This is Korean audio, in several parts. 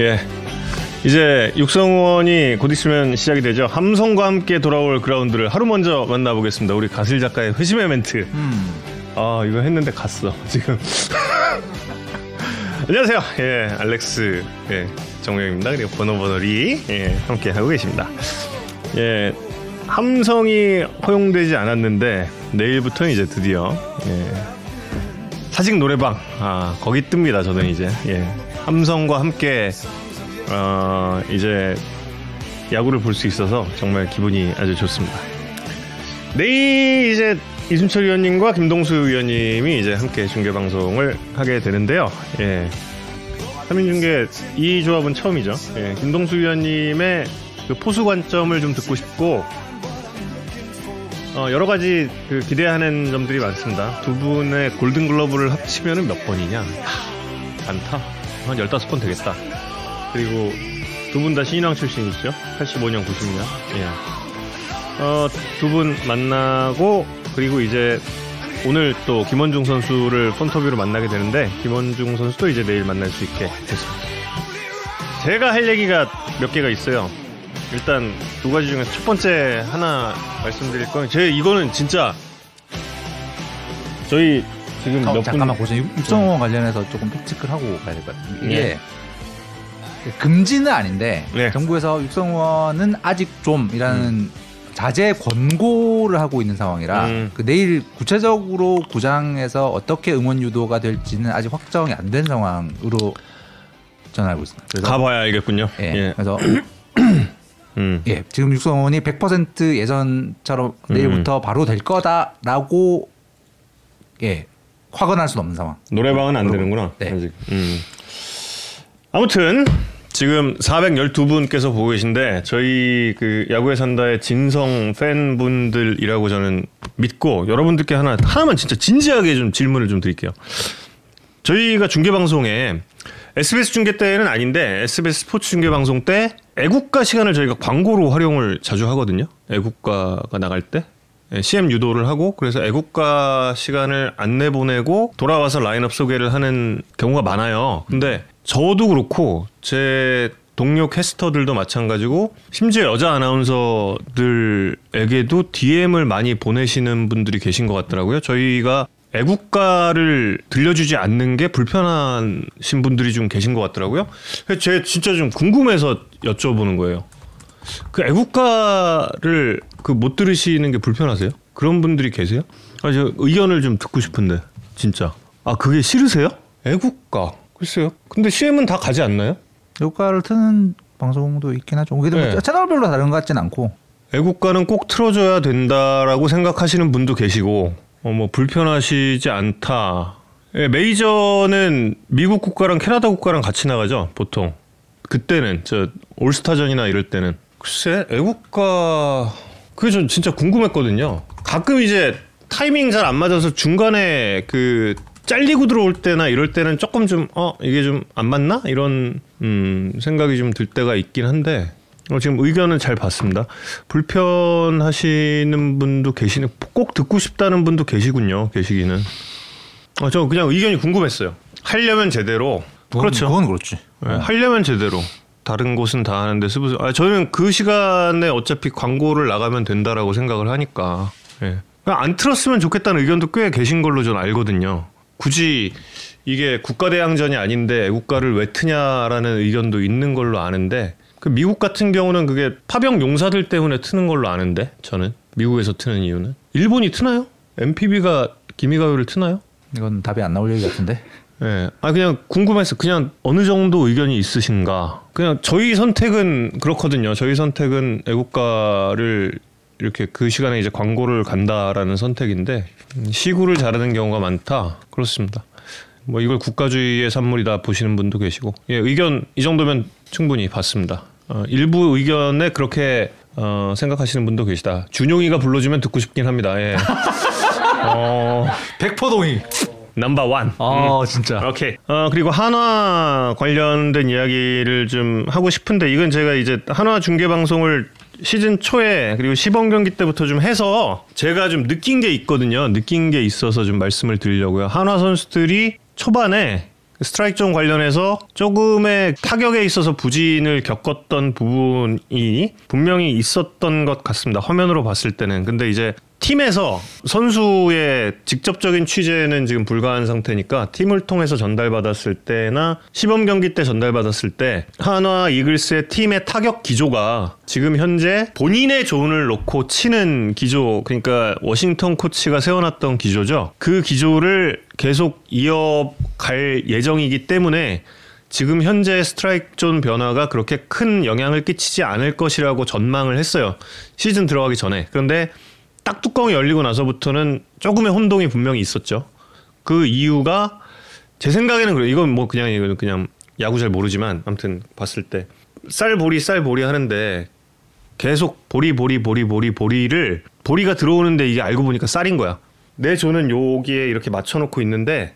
예. 이제 육성원이 곧 있으면 시작이 되죠. 함성과 함께 돌아올 그라운드를 하루 먼저 만나보겠습니다. 우리 가슬 작가의 회심의 멘트. 아 이거 했는데 갔어 지금. 안녕하세요. 예, 알렉스 예, 정우영입니다. 그리고 번호번호리 예, 함께 하고 계십니다. 예, 함성이 허용되지 않았는데 내일부터는 이제 드디어 예, 사직 노래방 아 거기 뜹니다. 저는 이제 예, 함성과 함께 어, 이제 야구를 볼 수 있어서 정말 기분이 아주 좋습니다. 내일 이제 이순철 위원님과 김동수 위원님이 이제 함께 중계 방송을 하게 되는데요. 예. 3인 중계 이 조합은 처음이죠. 예. 김동수 위원님의 그 포수 관점을 좀 듣고 싶고 어, 여러 가지 그 기대하는 점들이 많습니다. 두 분의 골든 글러브를 합치면 몇 번이냐? 하, 많다. 한 15번 되겠다. 그리고 두 분 다 신인왕 출신이시죠? 85년, 90년. 예. 어, 두 분 만나고 그리고 이제 오늘 또 김원중 선수를 폰터뷰로 만나게 되는데 김원중 선수도 이제 내일 만날 수 있게 됐습니다. 제가 할 얘기가 몇 개가 있어요. 일단 두 가지 중에 첫 번째 하나 말씀드릴 건 제 이거는 진짜 저희 지금 어, 몇분 잠깐만 고생 육성원 관련해서 조금 팩트체크를 하고 가야 될 것 같아요. 이게 금지는 아닌데 네. 정부에서 육성원은 아직 좀이라는 자제 권고를 하고 있는 상황이라 음. 그 내일 구체적으로 구장에서 어떻게 응원 유도가 될지는 아직 확정이 안 된 상황으로 저는 알고 있습니다. 그래서 가봐야 알겠군요. 예, 예. 그래서 음. 예, 지금 육성원이 100% 예전처럼 내일부터 바로 될 거다라고 예 확언할 수는 없는 상황. 노래방은 안 되는구나. 네. 아직. 음. 아무튼 지금 412분께서 보고 계신데 저희 그 야구에 산다의 진성 팬분들이라고 저는 믿고 여러분들께 하나 하나만 진짜 진지하게 좀 질문을 좀 드릴게요. 저희가 중계 방송에 SBS 중계 때는 아닌데 SBS 스포츠 중계 방송 때 애국가 시간을 저희가 광고로 활용을 자주 하거든요. 애국가가 나갈 때. 예, CM 유도를 하고 그래서 애국가 시간을 안 내 보내고 돌아와서 라인업 소개를 하는 경우가 많아요. 근데 저도 그렇고 제 동료 캐스터들도 마찬가지고 심지어 여자 아나운서들에게도 DM을 많이 보내시는 분들이 계신 것 같더라고요. 저희가 애국가를 들려주지 않는 게 불편하신 분들이 좀 계신 것 같더라고요. 제가 진짜 좀 궁금해서 여쭤보는 거예요. 그 애국가를 그 못 들으시는 게 불편하세요? 그런 분들이 계세요? 아, 저 의견을 좀 듣고 싶은데 진짜. 아 그게 싫으세요? 애국가. 글쎄요. 근데 CM은 다 가지 않나요? 효과를 트는 방송도 있긴 하죠. 근데 뭐 네. 채널별로 다른 것 같진 않고. 애국가는 꼭 틀어줘야 된다라고 생각하시는 분도 계시고 어, 뭐 불편하시지 않다. 예, 메이저는 미국 국가랑 캐나다 국가랑 같이 나가죠 보통. 그때는 저 올스타전이나 이럴 때는 글쎄 애국가 그게 전 진짜 궁금했거든요. 가끔 이제 타이밍 잘 안 맞아서 중간에 그 잘리고 들어올 때나 이럴 때는 조금 좀 어 이게 좀 안 맞나 이런 음 생각이 좀 들 때가 있긴 한데 어, 지금 의견은 잘 봤습니다. 불편하시는 분도 계시는 꼭 듣고 싶다는 분도 계시군요. 계시기는. 어, 저 그냥 의견이 궁금했어요. 하려면 제대로. 그건, 그렇죠. 그건 그렇지. 네, 하려면 제대로. 다른 곳은 다 하는데 스브스. 아 저는 그 시간에 어차피 광고를 나가면 된다라고 생각을 하니까. 예. 안 틀었으면 좋겠다는 의견도 꽤 계신 걸로 저는 알거든요. 굳이 이게 국가대항전이 아닌데 애국가를 왜 트냐라는 의견도 있는 걸로 아는데 그 미국 같은 경우는 그게 파병 용사들 때문에 트는 걸로 아는데 저는 미국에서 트는 이유는 일본이 트나요? MPB가 기미가요를 트나요? 이건 답이 안 나올 얘기 같은데. 예. 아 그냥 궁금해서 그냥 어느 정도 의견이 있으신가. 그냥 저희 선택은 그렇거든요. 저희 선택은 애국가를 이렇게 그 시간에 이제 광고를 간다라는 선택인데 음, 시구를 자르는 경우가 많다. 그렇습니다. 뭐 이걸 국가주의의 산물이다 보시는 분도 계시고 예 의견 이 정도면 충분히 받습니다. 어, 일부 의견에 그렇게 어, 생각하시는 분도 계시다. 준용이가 불러주면 듣고 싶긴 합니다. 예. 어, 백포동이. 넘버 원. 아 진짜. 오케이. 어, 그리고 한화 관련된 이야기를 좀 하고 싶은데 이건 제가 이제 한화 중계 방송을 시즌 초에 그리고 시범 경기 때부터 좀 해서 제가 좀 느낀 게 있거든요. 느낀 게 있어서 좀 말씀을 드리려고요. 한화 선수들이 초반에 스트라이크 존 관련해서 조금의 타격에 있어서 부진을 겪었던 부분이 분명히 있었던 것 같습니다. 화면으로 봤을 때는. 근데 이제 팀에서 선수의 직접적인 취재는 지금 불가한 상태니까 팀을 통해서 전달받았을 때나 시범 경기 때 전달받았을 때 한화 이글스의 팀의 타격 기조가 지금 현재 본인의 존을 놓고 치는 기조 그러니까 워싱턴 코치가 세워놨던 기조죠. 그 기조를 계속 이어갈 예정이기 때문에 지금 현재 스트라이크 존 변화가 그렇게 큰 영향을 끼치지 않을 것이라고 전망을 했어요. 시즌 들어가기 전에. 그런데 딱 뚜껑이 열리고 나서부터는 조금의 혼동이 분명히 있었죠. 그 이유가 제 생각에는 그래요. 이건 뭐 그냥 이건 그냥 야구 잘 모르지만 아무튼 봤을 때 쌀보리 쌀보리 하는데 계속 보리 보리 보리 보리 보리를 보리가 들어오는데 이게 알고 보니까 쌀인 거야. 내 조는 여기에 이렇게 맞춰놓고 있는데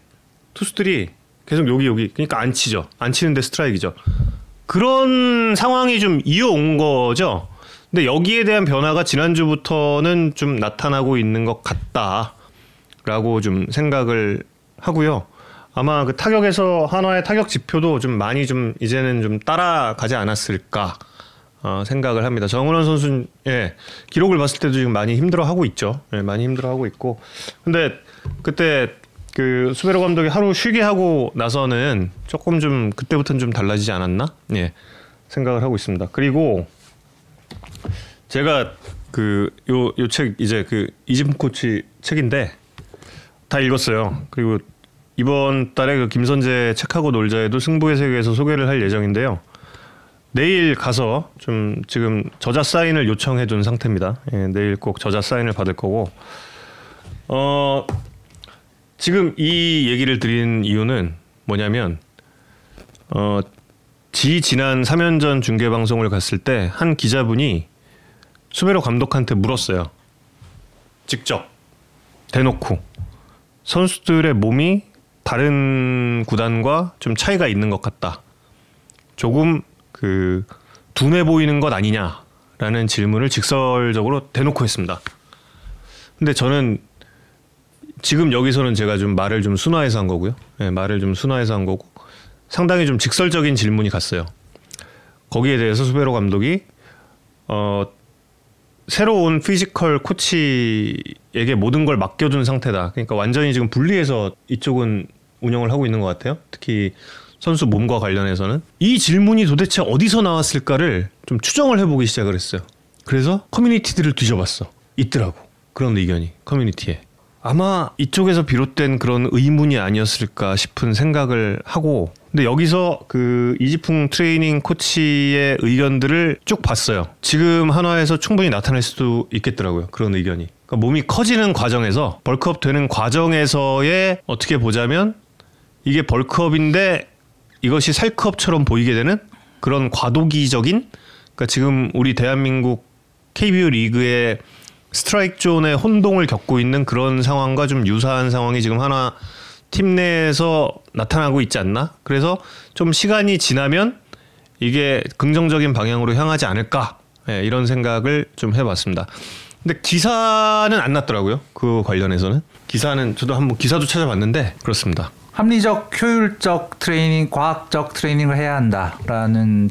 투수들이 계속 여기 여기 그러니까 안 치죠. 안 치는데 스트라이크죠. 그런 상황이 좀 이어온 거죠. 근데 여기에 대한 변화가 지난주부터는 좀 나타나고 있는 것 같다라고 좀 생각을 하고요. 아마 그 타격에서 한화의 타격 지표도 좀 많이 좀 이제는 좀 따라가지 않았을까 어, 생각을 합니다. 정은원 선수 예, 기록을 봤을 때도 지금 많이 힘들어하고 있죠. 예, 많이 힘들어하고 있고. 근데 그때 그 수베로 감독이 하루 쉬게 하고 나서는 조금 좀 그때부터는 좀 달라지지 않았나? 예, 생각을 하고 있습니다. 그리고 제가 그 요 요 책 이제 그 이지품 코치 책인데 다 읽었어요. 그리고 이번 달에 그 김선재 책하고 놀자에도 승부의 세계에서 소개를 할 예정인데요. 내일 가서 좀 지금 저자 사인을 요청해 둔 상태입니다. 예, 내일 꼭 저자 사인을 받을 거고 어 지금 이 얘기를 드린 이유는 뭐냐면 어 지 지난 3연전 중계 방송을 갔을 때 한 기자분이 수베로 감독한테 물었어요. 직접 대놓고 선수들의 몸이 다른 구단과 좀 차이가 있는 것 같다. 조금 그 둔해 보이는 것 아니냐라는 질문을 직설적으로 대놓고 했습니다. 근데 저는 지금 여기서는 제가 좀 말을 좀 순화해서 한 거고요. 네, 말을 좀 순화해서 한 거고 상당히 좀 직설적인 질문이 갔어요. 거기에 대해서 수베로 감독이 어 새로운 피지컬 코치에게 모든 걸 맡겨둔 상태다. 그러니까 완전히 지금 분리해서 이쪽은 운영을 하고 있는 것 같아요. 특히 선수 몸과 관련해서는 이 질문이 도대체 어디서 나왔을까를 좀 추정을 해보기 시작을 했어요. 그래서 커뮤니티들을 뒤져봤어. 있더라고 그런 의견이 커뮤니티에. 아마 이쪽에서 비롯된 그런 의문이 아니었을까 싶은 생각을 하고 근데 여기서 그 이지풍 트레이닝 코치의 의견들을 쭉 봤어요. 지금 한화에서 충분히 나타날 수도 있겠더라고요. 그런 의견이. 그러니까 몸이 커지는 과정에서 벌크업 되는 과정에서의 어떻게 보자면 이게 벌크업인데 이것이 살크업처럼 보이게 되는 그런 과도기적인 그러니까 지금 우리 대한민국 KBO 리그의 스트라이크 존의 혼동을 겪고 있는 그런 상황과 좀 유사한 상황이 지금 하나 팀 내에서 나타나고 있지 않나? 그래서 좀 시간이 지나면 이게 긍정적인 방향으로 향하지 않을까? 네, 이런 생각을 좀 해봤습니다. 근데 기사는 안 났더라고요. 그 관련해서는 기사는 저도 한번 기사도 찾아봤는데 그렇습니다. 합리적, 효율적 트레이닝, 과학적 트레이닝을 해야 한다라는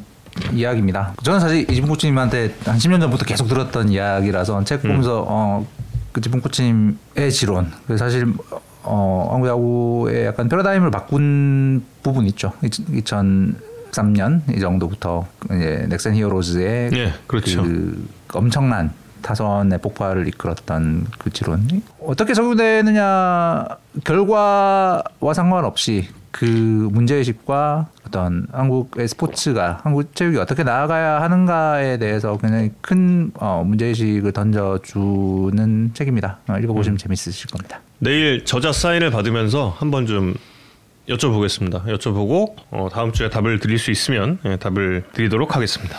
이야기입니다. 저는 사실 이지분 코치님한테 한 10년 전부터 계속 들었던 이야기라서 책 보면서 음. 어, 그 지분 코치님의 지론. 사실 어, 한국 야구의 약간 패러다임을 바꾼 부분이 있죠. 2003년 이 정도부터 이제 넥센 히어로즈의 예, 그렇죠. 그 엄청난 타선의 폭발을 이끌었던 그 지론 어떻게 적용되느냐 결과와 상관없이 그 문제의식과 어떤 한국의 스포츠가 한국 체육이 어떻게 나아가야 하는가에 대해서 굉장히 큰 어, 문제의식을 던져주는 책입니다. 어, 읽어보시면 음. 재밌으실 겁니다. 내일 저자 사인을 받으면서 한번 좀 여쭤보겠습니다. 여쭤보고 어, 다음 주에 답을 드릴 수 있으면 예, 답을 드리도록 하겠습니다.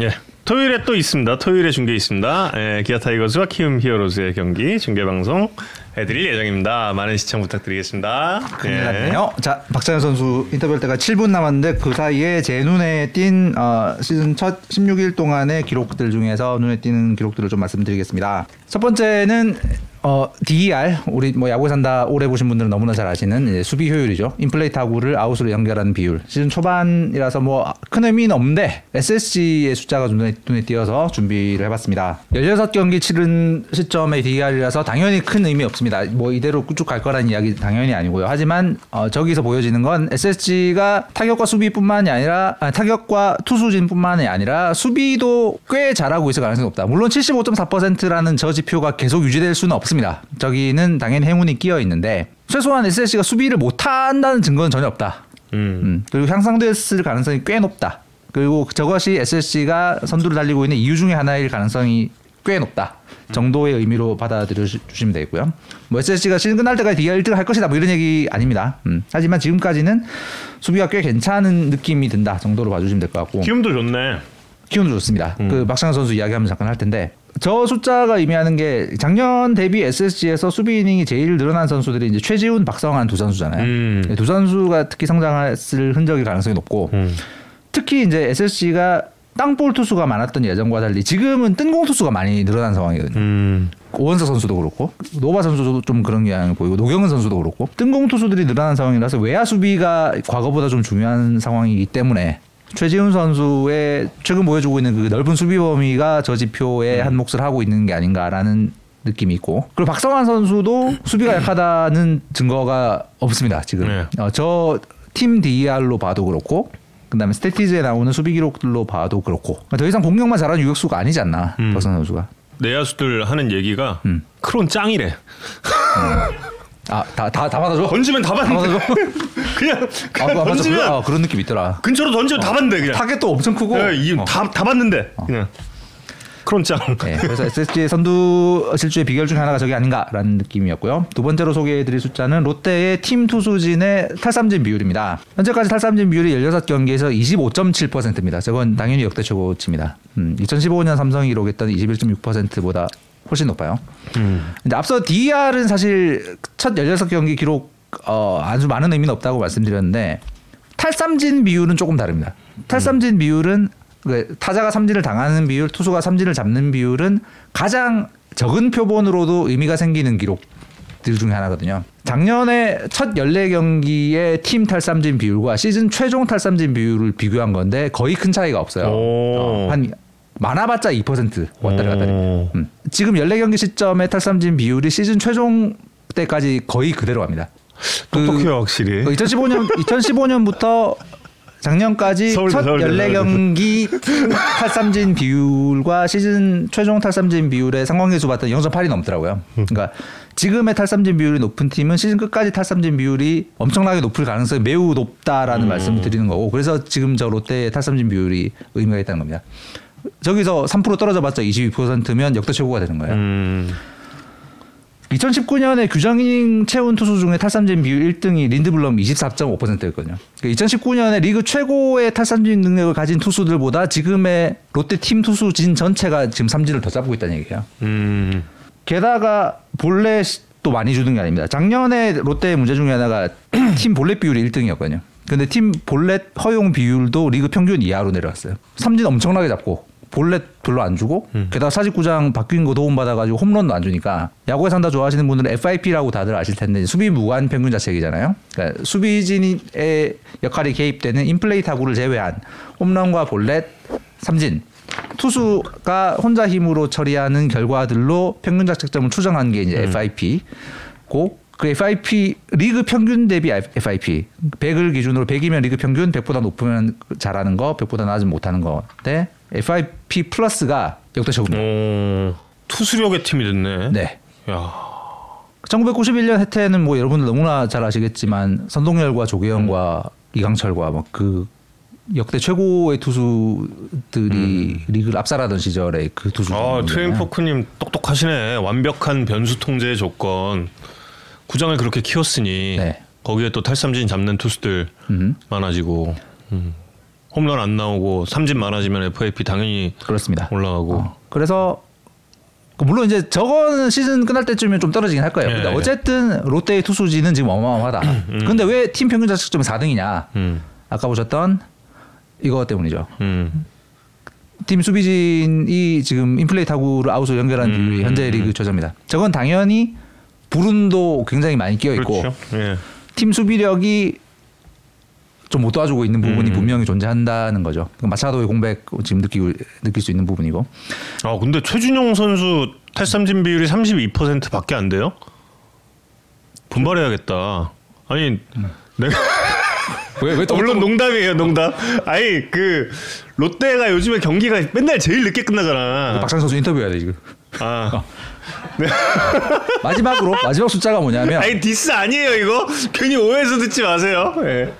예. 토요일에 또 있습니다. 토요일에 중계 있습니다. 예, 기아 타이거즈와 키움 히어로즈의 경기 중계 방송 해드릴 예정입니다. 많은 시청 부탁드리겠습니다. 큰일 났네요. 예. 자, 박찬혁 선수 인터뷰할 때가 7분 남았는데 그 사이에 제 눈에 띈 어, 시즌 첫 16일 동안의 기록들 중에서 눈에 띄는 기록들을 좀 말씀드리겠습니다. 첫 번째는 어, DER 우리 뭐 야구 산다 오래 보신 분들은 너무나 잘 아시는 수비 효율이죠. 인플레이 타구를 아웃으로 연결하는 비율. 시즌 초반이라서 뭐 큰 의미는 없는데 SSG의 숫자가 눈에, 눈에 띄어서 준비를 해봤습니다. 16경기 치른 시점의 DER이라서 당연히 큰 의미 없습니다. 뭐 이대로 쭉 갈 거라는 이야기 당연히 아니고요. 하지만 어, 저기서 보여지는 건 SSG가 타격과 수비뿐만이 아니라 아, 타격과 투수진뿐만이 아니라 수비도 꽤 잘하고 있을 가능성이 높다. 물론 75.4%라는 저 지표가 계속 유지될 수는 없습니다. 저기는 당연히 행운이 끼어 있는데 최소한 SSG가 수비를 못한다는 증거는 전혀 없다. 음. 음, 그리고 향상됐을 가능성이 꽤 높다. 그리고 저것이 SSG가 선두를 달리고 있는 이유 중에 하나일 가능성이 꽤 높다. 정도의 의미로 받아들여 주- 주시면 되고요. 뭐 SSG가 시즌 끝날 때까지 DL 1등 할 것이다. 뭐 이런 얘기 아닙니다. 음, 하지만 지금까지는 수비가 꽤 괜찮은 느낌이 든다 정도로 봐주시면 될 것 같고 기움도 좋네. 기운도 좋습니다. 그 막상 선수 이야기하면 잠깐 할 텐데 저 숫자가 의미하는 게 작년 대비 SSG에서 수비 이닝이 제일 늘어난 선수들이 이제 최지훈, 박성환 두 선수잖아요. 음. 두 선수가 특히 성장했을 흔적이 가능성이 높고 음. 특히 이제 SSG가 땅볼 투수가 많았던 예전과 달리 지금은 뜬공 투수가 많이 늘어난 상황이거든요. 음. 오원석 선수도 그렇고 노바 선수도 좀 그런 경향을 보이고 노경은 선수도 그렇고 뜬공 투수들이 늘어난 상황이라서 외야 수비가 과거보다 좀 중요한 상황이기 때문에 최지훈 선수의 최근 보여주고 있는 그 넓은 수비 범위가 저 지표에 한 몫을 하고 있는 게 아닌가라는 느낌이 있고 그리고 박성한 선수도 수비가 약하다는 증거가 없습니다 지금 네. 어, 저 팀 DER로 봐도 그렇고 그다음에 스태티즈에 나오는 수비 기록들로 봐도 그렇고 더 이상 공격만 잘하는 유격수가 아니지 않나 음. 박성한 선수가 내야수들 하는 얘기가 음. 크론 짱이래. 아다 다 다 받아줘 던지면 다다 받는데. 받아줘 그냥 아, 그냥 맞아. 던지면 그런, 아, 그런 느낌 있더라. 근처로 던지면 다 받는데 그냥. 타겟도 엄청 크고. 예, 이, 어. 받는데 그냥 크론 짱. 네, 그래서 SSG의 선두 질주의 비결 중 하나가 저게 아닌가라는 느낌이었고요. 두 번째로 소개해드릴 숫자는 롯데의 팀 투수진의 탈삼진 비율입니다. 현재까지 탈삼진 비율이 16경기에서 25.7%입니다. 저건 당연히 역대 최고치입니다. 음, 2015년 삼성이 기록했던 21.6%보다 훨씬 높아요. 음. 근데 앞서 DR은 사실 첫 16경기 기록 어, 아주 많은 의미는 없다고 말씀드렸는데 탈삼진 비율은 조금 다릅니다. 탈삼진 비율은 그 타자가 삼진을 당하는 비율, 투수가 삼진을 잡는 비율은 가장 적은 표본으로도 의미가 생기는 기록들 중에 하나거든요. 작년에 첫 14경기의 팀 탈삼진 비율과 시즌 최종 탈삼진 비율을 비교한 건데 거의 큰 차이가 없어요. 오. 어, 한 많아봤자 2% 왔다리 갔다리. 오. 음. 지금 14경기 시점의 탈삼진 비율이 시즌 최종 때까지 거의 그대로 갑니다. 똑똑해요 확실히. 2015년 2015년부터 작년까지 서울대, 첫 서울대, 14경기 탈삼진 비율과 시즌 최종 탈삼진 비율의 상관계수 봤더니 0.8이 넘더라고요. 그러니까 지금의 탈삼진 비율이 높은 팀은 시즌 끝까지 탈삼진 비율이 엄청나게 높을 가능성이 매우 높다라는 말씀을 드리는 거고 그래서 지금 저 롯데의 탈삼진 비율이 의미가 있다는 겁니다. 저기서 3% 떨어져 봤자 22%면 역대 최고가 되는 거예요. 음. 2019년에 규정 이닝 채운 투수 중에 탈삼진 비율 1등이 린드블럼 24.5%였거든요. 2019년에 리그 최고의 탈삼진 능력을 가진 투수들보다 지금의 롯데 팀 투수진 전체가 지금 삼진을 더 잡고 있다는 얘기예요. 음. 게다가 볼넷도 많이 주는 게 아닙니다. 작년에 롯데의 문제 중에 하나가 팀 볼넷 비율이 1등이었거든요. 근데 팀 볼넷 허용 비율도 리그 평균 이하로 내려왔어요. 삼진 엄청나게 잡고 볼넷 별로 안 주고 게다가 사직구장 바뀐 거 도움 받아가지고 홈런도 안 주니까 야구에 산다 좋아하시는 분들은 FIP라고 다들 아실 텐데 수비 무관 평균 자책이잖아요. 그러니까 수비진의 역할이 개입되는 인플레이 타구를 제외한 홈런과 볼넷, 삼진 투수가 혼자 힘으로 처리하는 결과들로 평균 자책점을 추정한 게 이제 FIP고 그 FIP 리그 평균 대비 FIP 100을 기준으로 100이면 리그 평균 100보다 높으면 잘하는 거 100보다 낮으면 못하는 거인데 FIP 플러스가 역대 최고입니다. 오. 투수력의 팀이 됐네. 네. 야. 1991년 해태는 뭐 여러분들 너무나 잘 아시겠지만 선동열과 조계현과 이강철과 막 그 역대 최고의 투수들이 리그를 압살하던 시절의 그 투수. 아 트레인 포크님 똑똑하시네. 완벽한 변수 통제의 조건. 구장을 그렇게 키웠으니 네. 거기에 또 탈삼진 잡는 투수들 음, 많아지고 음. 홈런 안 나오고 삼진 많아지면 FAP 당연히 그렇습니다. 올라가고. 어, 그래서 그 물론 이제 저거는 시즌 끝날 때쯤이면 좀 떨어지긴 할 거예요. 근데 네. 어쨌든 롯데의 투수진은 지금 어마어마하다. 근데 왜 팀 평균 자책점이 4등이냐? 음. 아까 보셨던 이거 때문이죠. 음. 팀 수비진이 지금 인플레이 타구를 아웃으로 연결한 음, 비율이 현재 리그 최저입니다. 저건 당연히 불운도 굉장히 많이 끼어 있고 그렇죠. 예. 팀 수비력이 좀 못 도와주고 있는 부분이 음. 분명히 존재한다는 거죠. 그러니까 마차도의 공백 지금 느끼고 느낄 수 있는 부분이고. 아 근데 최준용 선수 탈삼진 비율이 32%밖에 안 돼요? 분발해야겠다. 아니 내가 왜, 왜 물론 농담이에요, 농담. 아니 그 롯데가 요즘에 경기가 맨날 제일 늦게 끝나잖아. 박찬 선수 인터뷰해야 돼 지금. 아, 마지막으로 마지막 숫자가 뭐냐면 아니 디스 아니에요 이거. 괜히 오해해서 듣지 마세요. 예.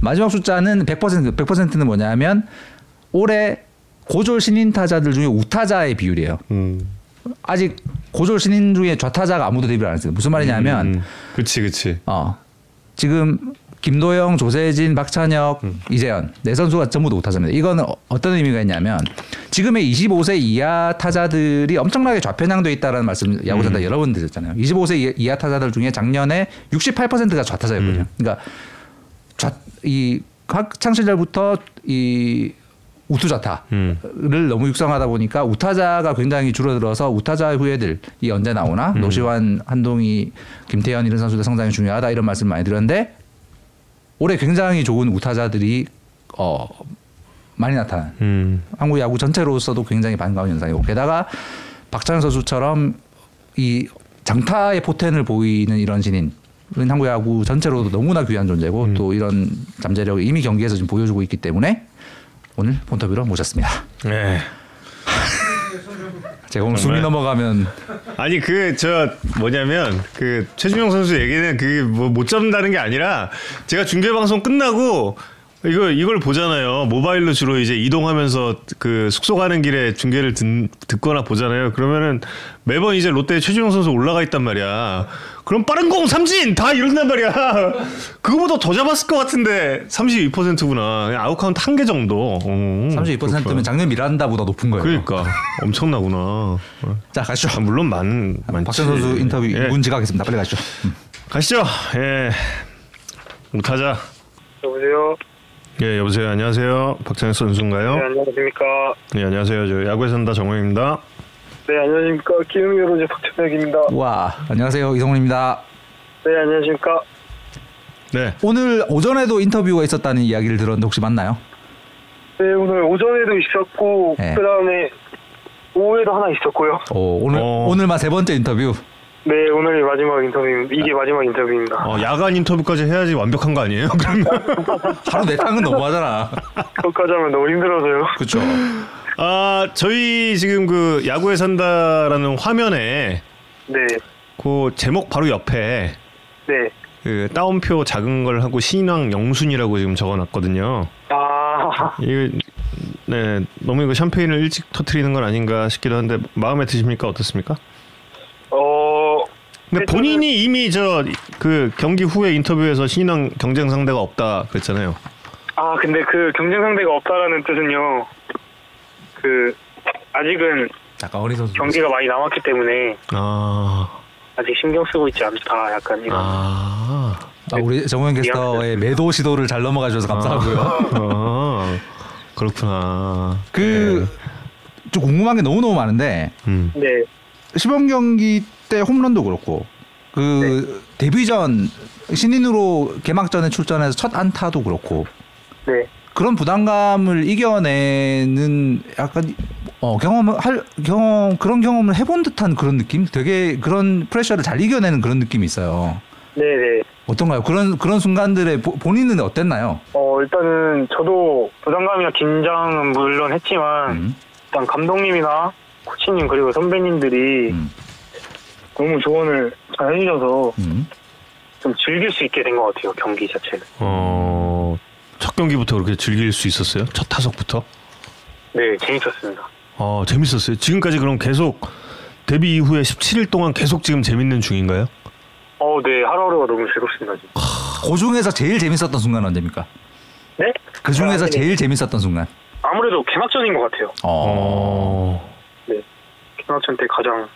마지막 숫자는 100% 100%는 뭐냐면 올해 고졸 신인 타자들 중에 우타자의 비율이에요. 음. 아직 고졸 신인 중에 좌타자가 아무도 데뷔를 안 했어요. 무슨 말이냐면 음, 그치 그치. 어 지금 김도영, 조세진, 박찬혁, 이재현 네 선수가 전부 다 우타자입니다. 이거는 어- 어떤 의미가 있냐면 지금의 25세 이하 타자들이 엄청나게 좌편향돼 있다라는 말씀 야구산다 여러 번 드렸잖아요. 25세 이- 이하 타자들 중에 작년에 68%가 좌타자였거든요. 그러니까 좌 이 학창 시절부터 이 우투좌타를 음. 너무 육성하다 보니까 우타자가 굉장히 줄어들어서 우타자의 후예들이 언제 나오나 노시환, 한동희, 김태현 이런 선수들 성장이 중요하다 이런 말씀 많이 드렸는데 올해 굉장히 좋은 우타자들이 어 많이 나타난 음. 한국 야구 전체로서도 굉장히 반가운 현상이고 게다가 박찬현 선수처럼 이 장타의 포텐을 보이는 이런 신인 은 한국 야구 전체로도 너무나 귀한 존재고 또 이런 잠재력을 이미 경기에서 지금 보여주고 있기 때문에 오늘 본터뷰로 모셨습니다. 네. 제가 오늘 정말? 숨이 넘어가면 아니 그 저 뭐냐면 그 최준용 선수 얘기는 그게 뭐못 잡는다는 게 아니라 제가 중계 방송 끝나고 이거 이걸 보잖아요. 모바일로 주로 이제 이동하면서 그 숙소 가는 길에 중계를 듣, 듣거나 보잖아요. 그러면은 매번 이제 롯데 최준용 선수 올라가 있단 말이야. 그럼 빠른 공 삼진 다 이런단 말이야. 그거보다 더 잡았을 것 같은데 32%구나. 아웃 카운트 한 개 정도. 어, 32%면 그렇구나. 작년 미란다보다 높은 거예요. 그러니까 엄청나구나. 자 가시죠. 아, 물론 많 많지. 박찬혁 선수 인터뷰 예. 문 지각하겠습니다. 빨리 가시죠. 음. 가시죠. 예. 못하자. 여보세요. 예, 여보세요. 안녕하세요. 박찬혁 선수인가요? 네, 안녕하십니까. 네, 안녕하세요. 저 야구에 산다 정우입니다. 네, 안녕하십니까. 기흥여로제 박찬혁입니다. 와 안녕하세요 이성훈입니다. 네, 안녕하십니까. 네. 오늘 오전에도 인터뷰가 있었다는 이야기를 들었는데 혹시 맞나요? 네, 오늘 오전에도 있었고, 네. 그 다음에 오후에도 하나 있었고요. 오, 오늘 어. 오늘만 세 번째 인터뷰. 네, 오늘이 마지막 인터뷰입니다. 이게 마지막 인터뷰입니다. 어, 야간 인터뷰까지 해야지 완벽한 거 아니에요? 그러면 하루 네 탕은 너무하잖아. 그것까지 하면 너무 힘들어서요. 그렇죠. 아, 저희 지금 그 야구에 산다라는 화면에 네, 그 제목 바로 옆에 네. 그 따옴표 작은 걸 하고 신왕 영순이라고 지금 적어놨거든요. 아, 이거 네 너무 이거 샴페인을 일찍 터트리는 건 아닌가 싶기도 한데 마음에 드십니까 어떻습니까? 어, 근데 네, 본인이 이미 저 그 경기 후에 인터뷰에서 신인왕 경쟁 상대가 없다 그랬잖아요. 아, 근데 그 경쟁 상대가 없다라는 뜻은요. 그, 아직은 잠깐 어린 선수. 경기가 많이 남았기 때문에 아, 아직 신경 쓰고 있지 않다. 약간 이런. 아, 아, 우리 정우영 캐스터의 매도 시도를 잘 넘어가 주셔서 감사하고요. 아, 그렇구나. 그좀 궁금한 게 너무 너무 많은데 음, 네, 시범 경기 때 홈런도 그렇고 그 데뷔전 신인으로 개막전에 출전해서 첫 안타도 그렇고 네. 그런 부담감을 이겨내는 약간 어 경험을 할 경험 그런 경험을 해본 듯한 그런 느낌? 되게 그런 프레셔를 잘 이겨내는 그런 느낌이 있어요. 네네. 어떤가요? 그런 그런 순간들에 보- 본인은 어땠나요? 어, 일단은 저도 부담감이나 긴장은 물론 했지만, 음, 일단 감독님이나 코치님 그리고 선배님들이 음, 너무 조언을 잘 해주셔서 음. 좀 즐길 수 있게 된 것 같아요, 경기 자체를. 어, 첫 경기부터 그렇게 즐길 수 있었어요? 첫 타석부터? 네, 재밌었습니다. 어, 재밌었어요. 지금까지 그럼 계속 데뷔 이후에 17일 동안 계속 지금 재밌는 중인가요? 어, 네, 하루하루가 너무 즐겁습니다, 지금. 그 중에서 제일 재밌었던 순간 언제입니까 네? 그 중에서 아, 네. 제일 재밌었던 순간 아무래도 개막전인 것 같아요. 어 어, 네. 개막전 때 가장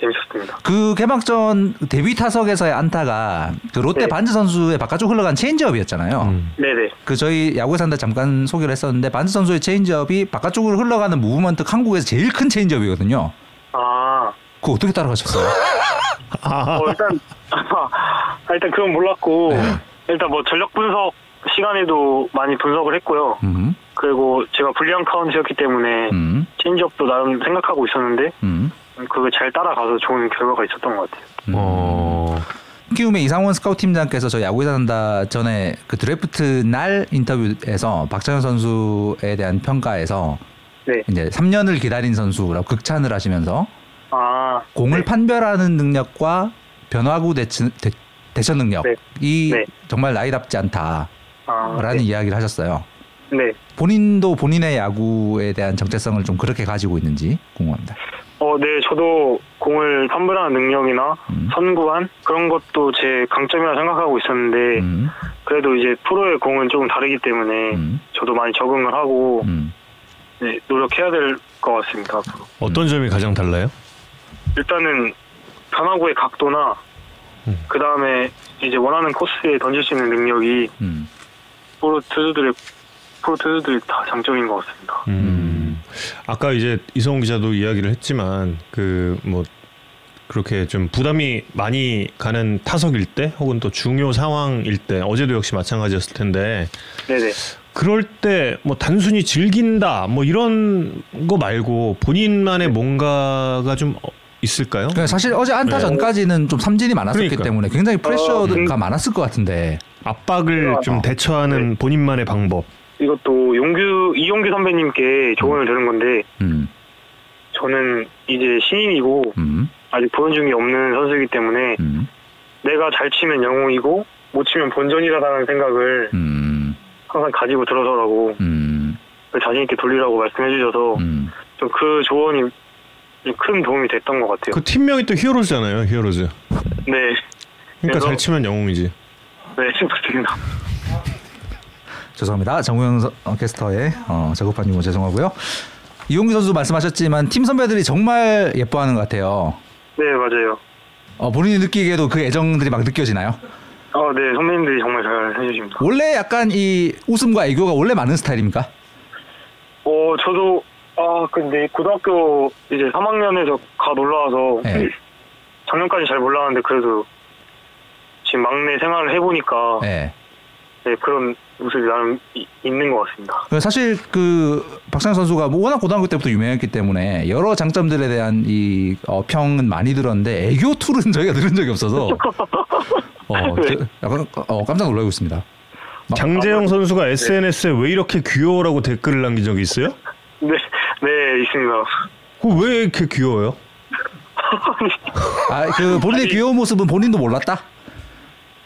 재밌었습니다. 그 개막전 데뷔 타석에서의 안타가 그 롯데 네. 반즈 선수의 바깥쪽 흘러간 체인지업이었잖아요. 음. 네네. 그 저희 야구에 산다 잠깐 소개를 했었는데 반즈 선수의 체인지업이 바깥쪽으로 흘러가는 무브먼트 한국에서 제일 큰 체인지업이거든요. 아, 그거 어떻게 따라가셨어요? 아, 어, 일단 아, 일단 그건 몰랐고 네. 일단 뭐 전력 분석 시간에도 많이 분석을 했고요. 음, 그리고 제가 불리한 카운트였기 때문에 음, 체인지업도 나름 생각하고 있었는데 음. 그걸 잘 따라가서 좋은 결과가 있었던 것 같아요. 어, 키움의 이상원 스카우트 팀장께서 저 야구에 산다 전에 그 드래프트 날 인터뷰에서 박찬혁 선수에 대한 평가에서 네. 이제 3년을 기다린 선수라고 극찬을 하시면서 아, 공을 네. 판별하는 능력과 변화구 대처, 대, 대처 능력 네. 이 네. 정말 나이답지 않다 라는 아, 네. 이야기를 하셨어요. 네. 본인도 본인의 야구에 대한 정체성을 좀 그렇게 가지고 있는지 궁금합니다. 어, 네, 저도 공을 판별하는 능력이나 음. 선구안 그런 것도 제 강점이라 생각하고 있었는데 음, 그래도 이제 프로의 공은 조금 다르기 때문에 음, 저도 많이 적응을 하고 음. 네, 노력해야 될 것 같습니다. 앞으로. 어떤 점이 가장 달라요? 일단은 변화구의 각도나 음. 그 다음에 이제 원하는 코스에 던질 수 있는 능력이 음. 프로 투수들의 프로 투수들이 다 장점인 것 같습니다. 음. 아까 이제 이성훈 기자도 이야기를 했지만 그 뭐 그렇게 좀 부담이 많이 가는 타석일 때 혹은 또 중요 상황일 때 어제도 역시 마찬가지였을 텐데 네네. 그럴 때 뭐 단순히 즐긴다 뭐 이런 거 말고 본인만의 뭔가가 좀 어, 있을까요? 그러니까 사실 어제 안타 네. 전까지는 좀 삼진이 많았었기 그러니까. 때문에 굉장히 프레셔가 어, 음. 많았을 것 같은데. 압박을 좀 어. 대처하는 본인만의 방법. 이것도 용규 이용규 선배님께 조언을 드는 건데 음, 저는 이제 신인이고 음, 아직 보여준 게 없는 선수이기 때문에 음, 내가 잘 치면 영웅이고 못 치면 본전이라는 생각을 음, 항상 가지고 들어서라고 음, 자신 있게 돌리라고 말씀해 주셔서 음. 좀그 조언이 큰 도움이 됐던 것 같아요. 그 팀명이 또 히어로즈잖아요. 히어로즈. 네, 그러니까 잘 치면 영웅이지. 네, 맞습니다. 죄송합니다. 정우영 서- 어, 캐스터의 어, 작업한 유무 죄송하고요. 이용규 선수 말씀하셨지만 팀 선배들이 정말 예뻐하는 것 같아요. 네, 맞아요. 어, 본인이 느끼기에도 그 애정들이 막 느껴지나요? 아, 네, 선배님들이 정말 잘 해주십니다. 원래 약간 이 웃음과 애교가 원래 많은 스타일입니까? 어, 저도 아, 근데 고등학교 이제 3학년에서 가 놀러와서 네. 작년까지 잘 몰랐는데 그래도 지금 막내 생활을 해보니까 네. 네, 그런 모습이 이- 있는 것 같습니다. 그 사실 그 박찬호 선수가 뭐 워낙 고등학교 때부터 유명했기 때문에 여러 장점들에 대한 이 어, 평은 많이 들었는데 애교 툴은 저희가 들은 적이 없어서 어, 네. 저- 약간 어, 깜짝 놀라고 있습니다. 장재영 선수가 SNS에 왜 이렇게 귀여워라고 댓글을 남긴 적이 있어요? 네, 네, 있습니다. 그왜 이렇게 귀여워요? 아, 그 본인의 아니. 귀여운 모습은 본인도 몰랐다.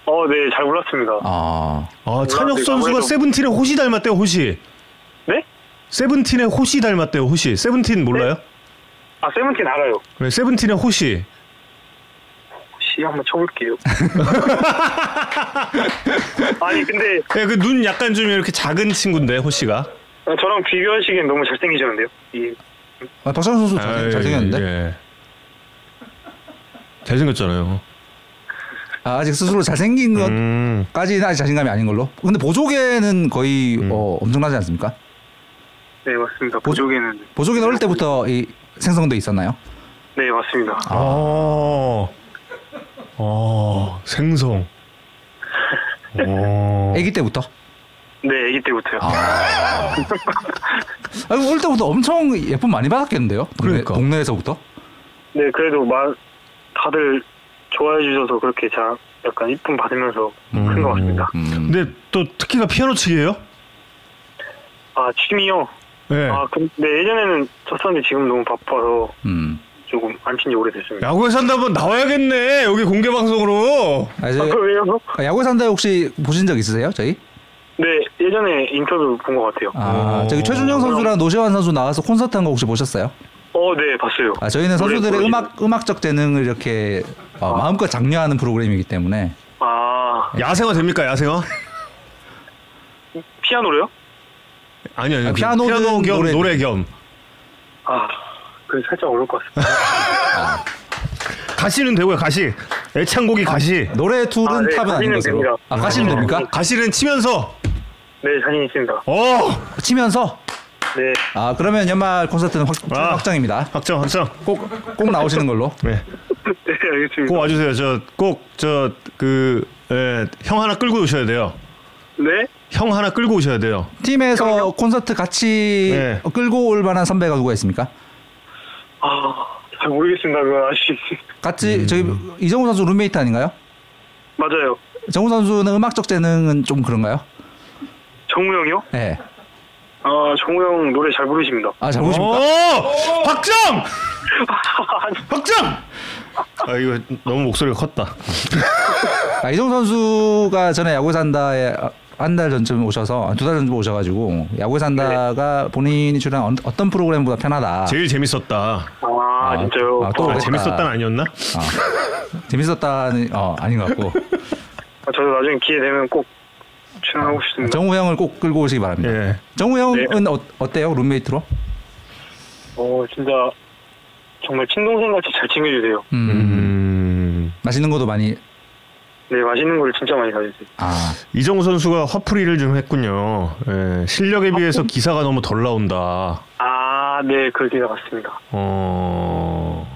어, 네, 잘 몰랐습니다. 아, 아 찬혁 몰랐어요. 선수가 아무래도- 세븐틴의 호시 닮았대요. 호시. 네? 세븐틴의 호시 닮았대요. 호시. 세븐틴 몰라요? 아, 세븐틴 알아요. 네, 세븐틴의 호시. 시 한번 쳐볼게요. 아니, 근데 네, 그눈 약간 좀 이렇게 작은 친구인데 호시가. 저랑 비교하시기엔 너무 잘생기셨는데요. 이, 아, 박찬호 선수 잘, 아이, 잘생겼는데 예. 잘생겼잖아요. 아, 아직 스스로 잘생긴 음. 것까지는 아직 자신감이 아닌 걸로. 근데 보조개는 거의 음. 어, 엄청나지 않습니까? 네, 맞습니다. 보조개는. 보조개는 어릴 때부터 이 생성돼 있었나요? 네, 맞습니다. 어. 어. 생성. 어. 아기 때부터. 네, 아기 때부터요. 아, 아니, 어릴 때부터 엄청 예쁨 많이 받았겠는데요? 동네, 그러니까. 동네에서부터? 네, 그래도 마, 다들 좋아해 주셔서 그렇게 자, 약간 이쁨 받으면서 큰것 같습니다. 음. 근데 또 특기가 피아노 치기예요? 아, 취미요? 네. 아, 근데 예전에는 쳤었는데 지금 너무 바빠서 음. 조금 안 친지 오래됐습니다. 야구에 산다 한번 나와야겠네. 여기 공개 방송으로. 아, 아, 이제 그 왜요? 야구 산다 혹시 보신 적 있으세요? 저희? 네, 예전에 인터뷰 본 것 같아요. 아, 오. 저기 최준영 선수랑 노시환 선수 나와서 콘서트 한 거 혹시 보셨어요? 어, 네, 봤어요. 아, 저희는 선수들의 음악 음악적 재능을 이렇게 어, 마음껏 장려하는 프로그램이기 때문에 아, 야생화 됩니까? 야생화? 피아노로요? 아니 아니. 아, 그 피아노든 피아노 겸 노래- 노래 겸. 아, 그 살짝 어려울 것 같습니다. 가시는 되고요. 가시. 애창곡이 가시. 노래 툴은 아, 네, 탑은 아닌 것으로. 됩니다. 아 가시는 어. 됩니까? 가시는 치면서. 네, 자신 있습니다. 어. 치면서. 네, 아 그러면 연말 콘서트는 확, 아. 확정입니다. 확정 확정. 꼭 꼭 나오시는 걸로. 네. 네, 알겠습니다. 꼭 와주세요. 저 꼭 저 그 형 하나 끌고 오셔야 돼요. 네, 형 하나 끌고 오셔야 돼요. 팀에서 콘서트 같이 네. 끌고 올 만한 선배가 누가 있습니까? 아, 잘 모르겠습니다. 그건 아직. 같이 저희 이정우 선수 룸메이트 아닌가요? 맞아요. 정우 선수는 음악적 재능은 좀 그런가요? 정우 형이요? 네. 아, 정우 형 노래 잘 부르십니다. 아, 잘 오! 보십니까? 확정! 확정! 아 이거 너무 목소리가 컸다. 아, 이정우 선수가 전에 야구 산다에 한 달 전쯤 오셔서 두 달 전쯤 오셔가지고 야구 산다가 본인이 출연한 어- 어떤 프로그램보다 편하다. 제일 재밌었다. 아, 아, 진짜요? 아, 또 아. 재밌었다는 아니었나? 어. 재밌었다는 어 아닌 것 같고 아, 저도 나중에 기회 되면 꼭 출연하고 싶습니다. 정우 형을 꼭 끌고 오시기 바랍니다. 예. 정우 형은 어, 어때요 룸메이트로? 어, 진짜 정말 친동생 같이 잘 챙겨주세요. 음, 음. 맛있는 것도 많이 네, 맛있는 걸 진짜 많이 사주세요. 아 이정우 선수가 화풀이를 좀 했군요. 예. 실력에 비해서 기사가 너무 덜 나온다. 아, 네, 그렇게 같습니다. 어.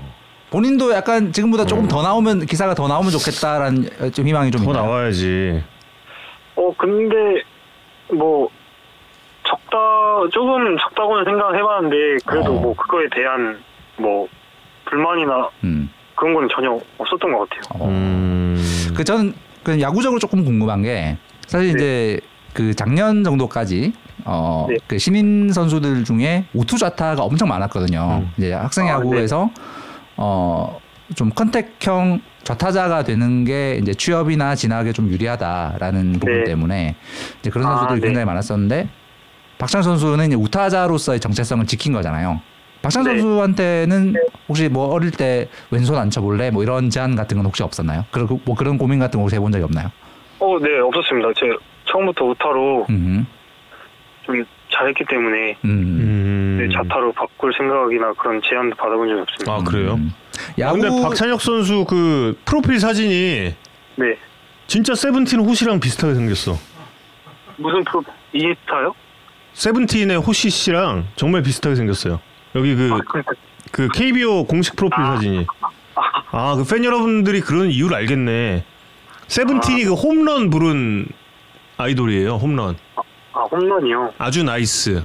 본인도 약간 지금보다 조금 더 나오면 기사가 더 나오면 좋겠다라는 좀 희망이 좀더 있나요? 나와야지. 어, 근데 뭐 적다 조금 적다고는 생각을 해봤는데 그래도 어. 뭐 그거에 대한 뭐 불만이나 음. 그런 거는 전혀 없었던 것 같아요. 어. 음. 그 저는 그 야구적으로 조금 궁금한 게 사실 네. 이제 그 작년 정도까지 어 네. 그 신인 선수들 중에 우투 좌타가 엄청 많았거든요. 음. 이제 학생 아, 야구에서 어 좀 컨택형 좌타자가 되는 게 이제 취업이나 진학에 좀 유리하다라는 부분 네. 때문에 이제 그런 아, 선수들이 네. 굉장히 많았었는데 박찬 선수는 이제 우타자로서의 정체성을 지킨 거잖아요. 박찬 네. 선수한테는 혹시 뭐 어릴 때 왼손 안 쳐볼래 뭐 이런 제안 같은 건 혹시 없었나요? 그리고 뭐 그런 고민 같은 거 혹시 해본 적이 없나요? 어, 네, 없었습니다. 제가 처음부터 우타로 음, 좀 잘했기 때문에 음, 음. 네, 자타로 바꿀 생각이나 그런 제안도 받아본 적이 없습니다. 아 그래요? 음. 아, 야구 근데 박찬혁 선수 그 프로필 사진이 네, 진짜 세븐틴 호시랑 비슷하게 생겼어. 무슨 프로 이스타요? 세븐틴의 호시 씨랑 정말 비슷하게 생겼어요. 여기 그, 아, 그 KBO 공식 프로필 아. 사진이. 아, 그 팬 여러분들이 그런 이유를 알겠네. 세븐틴이 그 홈런 부른 아이돌이에요, 홈런. 아 홈런이요. 아주 나이스.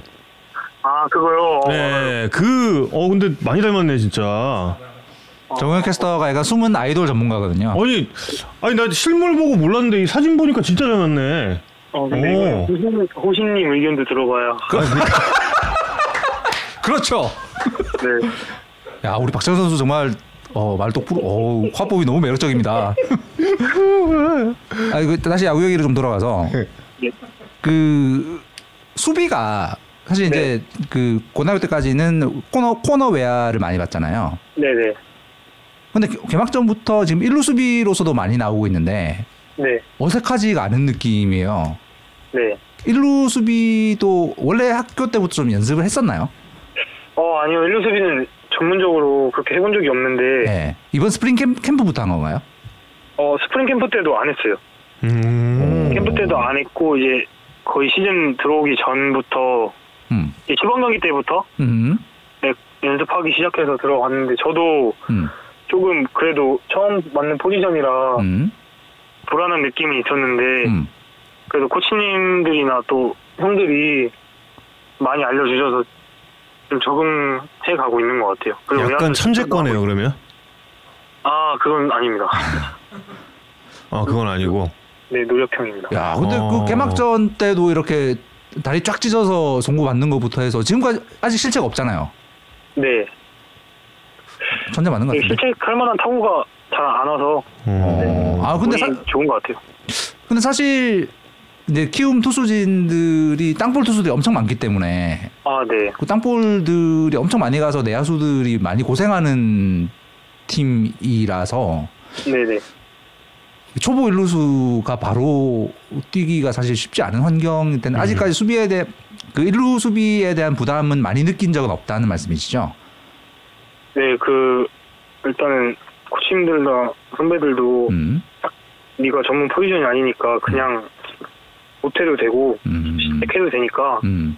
아 그거요. 어, 네, 그, 어, 근데 많이 닮았네, 진짜. 정우영 캐스터가 약간 숨은 아이돌 전문가거든요. 아니, 아니, 나 실물 보고 몰랐는데 이 사진 보니까 진짜 닮았네. 어, 근데 오. 이거 호신, 호신님 의견도 들어봐야. 그렇죠. 네. 야 우리 박찬 선수 정말 어, 말 똑부르 어, 화법이 너무 매력적입니다. 아 이거 다시 야구 얘기로 좀 돌아가서 네. 그 수비가 사실 이제 그 고등학교 때까지는 코너 코너 외야를 많이 봤잖아요. 네네. 근데 개- 개막전부터 지금 일루 수비로서도 많이 나오고 있는데 네. 어색하지가 않은 느낌이에요. 네. 일루 수비도 원래 학교 때부터 좀 연습을 했었나요? 어 아니요 일루 수비는 전문적으로 그렇게 해본 적이 없는데 네. 이번 스프링 캠, 캠프 부터 한 건가요? 어 스프링 캠프 때도 안 했어요. 음. 캠프 때도 안 했고 이제 거의 시즌 들어오기 전부터 음. 이제 시범 경기 때부터 음. 네, 연습하기 시작해서 들어갔는데 저도 음. 조금 그래도 처음 맞는 포지션이라 음. 불안한 느낌이 있었는데 음. 그래도 코치님들이나 또 형들이 많이 알려주셔서 좀 적응해 가고 있는 것 같아요. 약간 천재과네요, 그러면? 아 그건 아닙니다. 아, 그건 아니고. 네 노력형입니다. 야, 근데 어. 그 개막전 때도 이렇게 다리 쫙 찢어서 송구 받는 것부터 해서 지금까지 아직 실체가 없잖아요. 네 천재 맞는 것 네, 같은데. 실제 할 만한 타구가 잘 안 와서 어. 아, 근데 사, 좋은 것 같아요. 근데 사실 이제 키움 투수진들이 땅볼 투수들이 엄청 많기 때문에 아 네. 그 땅볼들이 엄청 많이 가서 내야수들이 많이 고생하는 팀이라서 네네. 초보 일루수가 바로 뛰기가 사실 쉽지 않은 환경일 텐데 아직까지 수비에 대해 그 일루 수비에 대한 부담은 많이 느낀 적은 없다는 말씀이시죠? 네, 그 일단은 코치님들나 선배들도 음. 네가 전문 포지션이 아니니까 그냥 못해도 되고 음. 해도 되니까 음.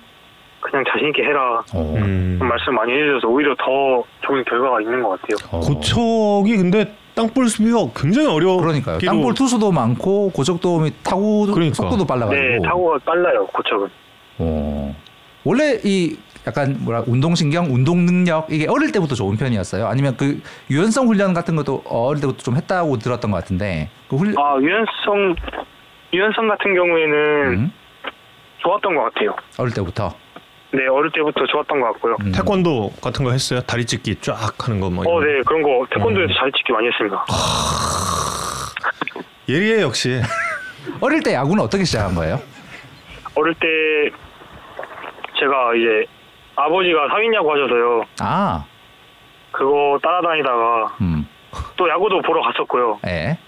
그냥 자신 있게 해라 어. 음. 말씀 많이 해주셔서 오히려 더 좋은 결과가 있는 것 같아요. 어. 고척이 근데 땅볼 수비가 굉장히 어려워. 그러니까요. 땅볼 투수도 많고 고척도 타구 그러니까. 속도도 빨라가지고. 네, 타구가 빨라요 고척은. 어. 원래 이 약간 뭐라 운동신경, 운동 능력 이게 어릴 때부터 좋은 편이었어요. 아니면 그 유연성 훈련 같은 것도 어릴 때부터 좀 했다고 들었던 것 같은데 그 훈련 아 유연성 유연성 같은 경우에는 음? 좋았던 것 같아요. 어릴 때부터. 네 어릴 때부터 좋았던 것 같고요. 음. 태권도 같은 거 했어요? 다리 찢기 쫙 하는 거 뭐. 어, 이런 네 그런 거 태권도에서 음. 잘 찍기 많이 했습니다. 거. 예리해 역시. 어릴 때 야구는 어떻게 시작한 거예요? 어릴 때 제가 이제 아버지가 사윈야구 하셔서요. 아, 그거 따라다니다가 음, 또 야구도 보러 갔었고요. 예.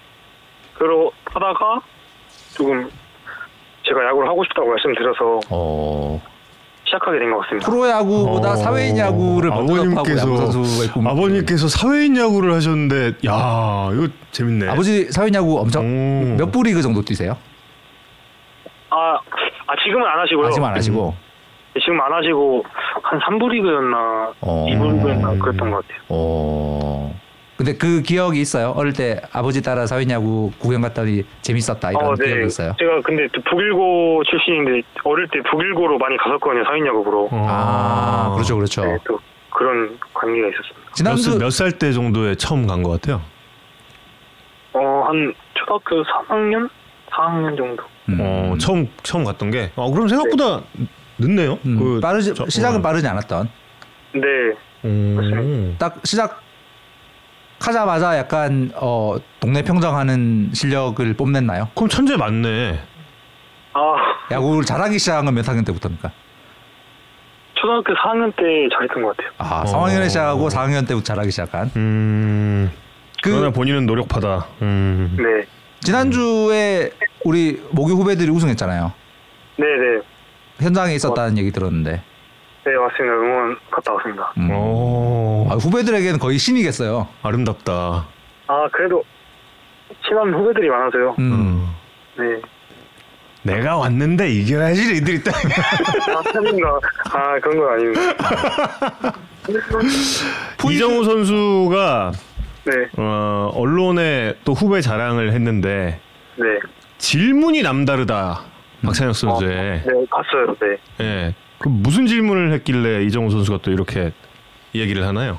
그러 하다가 조금 제가 야구를 하고 싶다고 말씀드려서 어, 시작하게 된 것 같습니다. 프로야구보다 어. 사회인 야구를 아버님께서 꿈. 아버님께서 사회인 야구를 하셨는데 야 이거 재밌네. 아버지 사회인 야구 엄청 오. 몇 부리그 정도 뛰세요? 아, 아 지금은 안 하시고요. 아직 안 하시고. 지금 안 하시고 한 3부 리그였나 어. 2부 리그였나 그랬던 것 같아요. 어. 근데 그 기억이 있어요. 어릴 때 아버지 따라 야구 구경 갔더니 재밌었다 이런 어, 기억이 있어요. 제가 근데 또 북일고 출신인데 어릴 때 북일고로 많이 갔었거든요. 사인야구 보러. 어. 아, 그렇죠, 그렇죠. 네, 또 그런 관계가 있었습니다. 지난주 몇살 때 정도에 처음 간 것 같아요? 어, 한 초등학교 3학년? 4학년 정도. 음. 어 처음 처음 갔던 게. 아 그럼 생각보다 늦네요. 음, 그 빠르지 저- 시작은 어. 빠르지 않았던. 네, 음. 딱 시작 하자마자 약간 어 동네 평정하는 실력을 뽐냈나요? 그럼 천재 맞네. 아, 야구를 잘하기 시작한 건 몇 학년 때부터입니까? 초등학교 4학년 때 잘했던 것 같아요. 아, 어. 3학년에 시작하고 4학년 때부터 잘하기 시작한. 음. 그- 그러나 본인은 노력파다. 음. 네, 지난주에 우리 모기 후배들이 우승했잖아요. 네, 네. 현장에 있었다는 얘기 들었는데. 네, 맞습니다. 응원 갔다 왔습니다. 음. 오. 아, 후배들에게는 거의 신이겠어요. 아름답다. 아, 그래도 친한 후배들이 많아서요. 음. 네. 내가 왔는데 이겨야지 이들이 딱. 아? 아, 그런 건 아닙니다. 이정우 선수가 네, 어, 언론에 또 후배 자랑을 했는데 네. 질문이 남다르다. 박찬혁 선수의. 네, 봤어요. 네. 예. 그 무슨 질문을 했길래 이정우 선수가 또 이렇게 얘기를 하나요?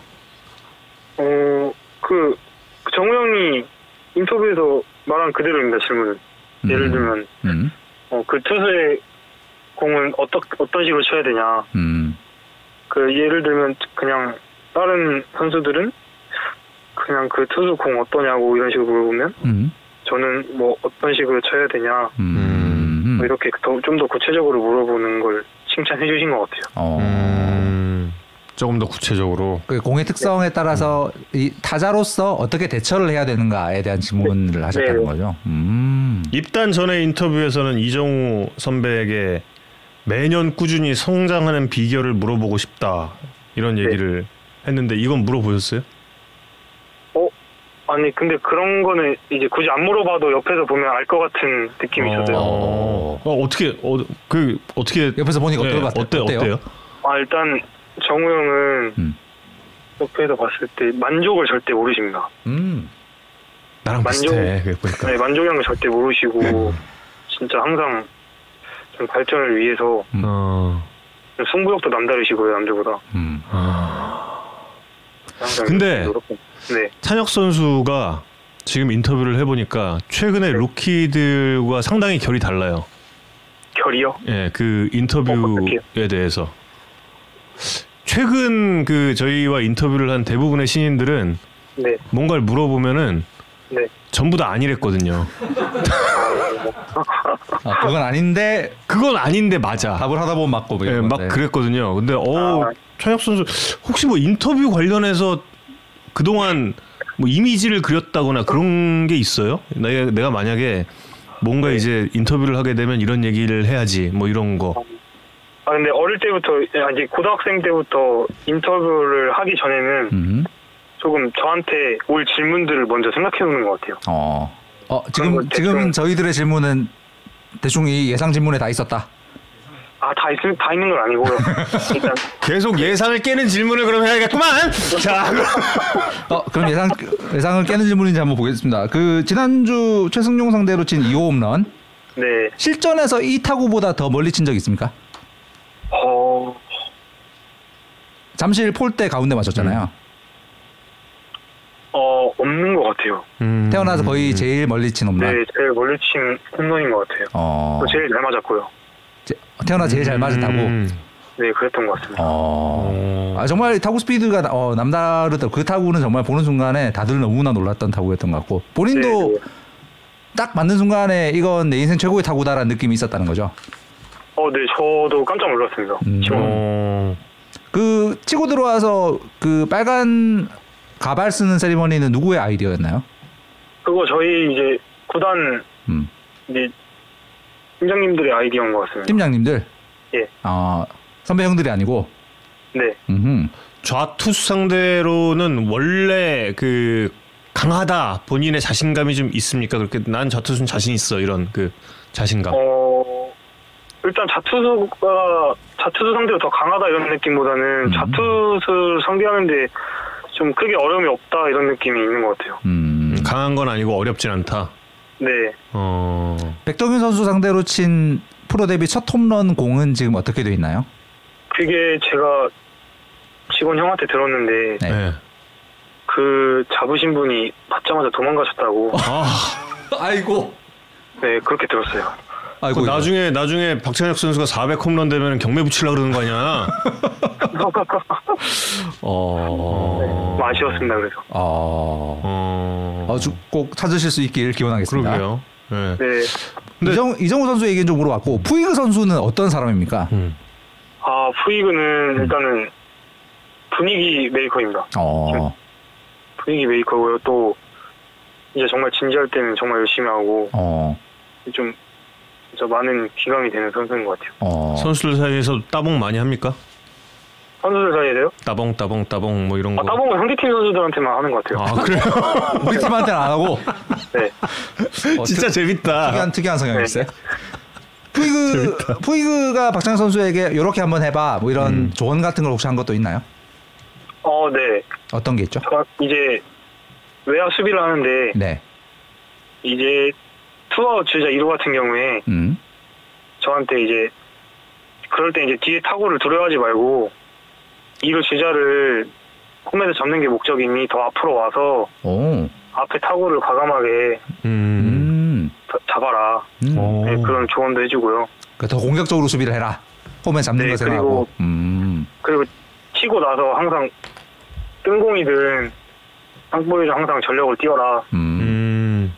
어, 그, 그 정우 형이 인터뷰에서 말한 그대로입니다. 예를 음. 들면, 음. 어, 그 투수의 공은 어떠, 어떤 식으로 쳐야 되냐. 음. 그, 예를 들면, 그냥, 다른 선수들은 그냥 그 투수 공 어떠냐고 이런 식으로 물어보면, 음. 저는 뭐 어떤 식으로 쳐야 되냐. 음. 뭐 이렇게 좀 더 구체적으로 물어보는 걸 칭찬해 주신 것 같아요. 어. 음, 조금 더 구체적으로. 그 공의 특성에 따라서 이 타자로서 어떻게 대처를 해야 되는가에 대한 질문을 하셨다는 네. 거죠. 음. 입단 전에 인터뷰에서는 이정우 선배에게 매년 꾸준히 성장하는 비결을 물어보고 싶다 이런 얘기를 했는데 이건 물어보셨어요? 어? 아니, 근데 그런 거는 이제 굳이 안 물어봐도 옆에서 보면 알 것 같은 느낌이 있어서요. 어, 어, 어 떻게 어, 그 어떻게 옆에서 보니까 예, 어떨 것 같아요? 어때 어때요? 어때요? 아, 일단, 정우 형은 음. 옆에서 봤을 때 만족을 절대 모르십니다. 음. 나랑 만족- 비슷해. 그게 보니까. 네, 만족형을 절대 모르시고, 진짜 항상 좀 발전을 위해서 어. 좀 승부욕도 남다르시고요, 남들보다. 음. 항상 근데-. 네, 찬혁 선수가 지금 인터뷰를 해보니까 최근에 루키들과 상당히 결이 달라요. 결이요? 예, 그 어, 인터뷰에 대해서 최근 그 저희와 인터뷰를 한 대부분의 신인들은 네, 뭔가를 물어보면은 네. 전부 다 아니랬거든요. 아, 그건 아닌데 그건 아닌데 맞아. 답을 하다 보면 맞고 뭐 예, 막. 그랬거든요. 근데 어 아. 찬혁 선수 혹시 뭐 인터뷰 관련해서 그동안 뭐 이미지를 그렸다거나 그런 게 있어요? 내가 내가 만약에 뭔가 네. 이제 인터뷰를 하게 되면 이런 얘기를 해야지 뭐 이런 거. 아, 근데 어릴 때부터, 아직 고등학생 때부터 인터뷰를 하기 전에는 음. 조금 저한테 올 질문들을 먼저 생각해 놓는 것 같아요. 어. 어 지금 거 지금 저희들의 질문은 대충 이 예상 질문에 다 있었다. 아, 다, 있, 다 있는 건 아니고요. 일단, 계속 예상을 깨는 질문을 그럼 해야겠구만. 자, 그럼. 어 그럼 예상 예상을 깨는 질문인지 한번 보겠습니다. 그 지난주 최승용 상대로 친 2호 홈런 네. 실전에서 이 타구보다 더 멀리 친 적 있습니까? 어, 잠실 폴대 가운데 맞췄잖아요. 어, 없는 것 같아요. 음. 태어나서 거의 제일 멀리 친 홈런. 네, 제일 멀리 친 홈런인 것 같아요. 어. 또 제일 잘 맞았고요. 제- 태어나 제일 잘 맞은 타구. 음. 네, 그랬던 것 같습니다. 어. 아 정말 타구 스피드가 어, 남다르다. 그 타구는 정말 보는 순간에 다들 너무나 놀랐던 타구였던 것 같고 본인도 네, 네. 딱 맞는 순간에 이건 내 인생 최고의 타구다라는 느낌이 있었다는 거죠. 어, 네, 저도 깜짝 놀랐습니다. 음. 지금 어. 그 치고 들어와서 그 빨간 가발 쓰는 세리머니는 누구의 아이디어였나요? 그거 저희 이제 구단 음. 이제 팀장님들의 아이디어인 것 같습니다. 팀장님들. 예. 아 선배 형들이 아니고. 네, 음. 좌투수 상대로는 원래 그 강하다 본인의 자신감이 좀 있습니까? 그렇게 난 좌투수는 자신 있어 이런 그 자신감. 어, 일단 자투수가 자투수 상대로 더 강하다 이런 느낌보다는 음. 자투수 상대하는데 좀 크게 어려움이 없다 이런 느낌이 있는 것 같아요. 음. 강한 건 아니고 어렵진 않다. 네, 어. 백동윤 선수 상대로 친 프로 데뷔 첫 홈런 공은 지금 어떻게 돼 있나요? 그게 제가 직원 형한테 들었는데 네. 네. 그 잡으신 분이 받자마자 도망가셨다고. 아, 아이고. 네, 그렇게 들었어요. 아이고. 그 나중에 나중에 박찬혁 선수가 400 홈런 되면 경매 붙이려 그러는 거 아니야? 어. 네, 좀 아쉬웠습니다. 그래서. 어. 어. 어, 주- 꼭 찾으실 수 있길 기원하겠습니다. 그러게요. 네. 네, 근데- 이정, 이정우 선수 얘기는 좀 물어봤고 푸이그 선수는 어떤 사람입니까? 음. 아 푸이그는 일단은 분위기 메이커입니다. 어. 분위기 메이커고요. 또 이제 정말 진지할 때는 정말 열심히 하고 어. 좀 진짜 많은 기감이 되는 선수인 것 같아요. 어. 선수들 사이에서 따봉 많이 합니까? 선수들 사이에요? 따봉 따봉 따봉 뭐 이런 아, 거. 따봉은 상대팀 선수들한테만 하는 것 같아요. 아 그래요? 우리 팀한테는 안 하고 네. 어, 진짜 특- 재밌다. 특이한 특이한 성향이 네. 있어요. 푸이그 푸이그가 박찬현 선수에게 이렇게 한번 해봐 뭐 이런 음. 조언 같은 걸 혹시 한 것도 있나요? 어, 네. 어떤 게 있죠? 저 이제 외야 수비를 하는데 네. 이제 투아웃 주자 1루 같은 경우에 음. 저한테 이제 그럴 때 이제 뒤에 타구를 두려워하지 말고 2루 주자를 홈에서 잡는 게 목적이니 더 앞으로 와서 오. 앞에 타구를 과감하게 음. 음. 자- 잡아라. 음. 어. 네, 그런 조언도 해주고요. 그러니까 더 공격적으로 수비를 해라. 홈에 잡는 네, 거 생각하고. 그리고- 음. 그리고 치고 나서 항상 뜬공이든 땅볼이든 항상 전력을 띄워라. 음. 음.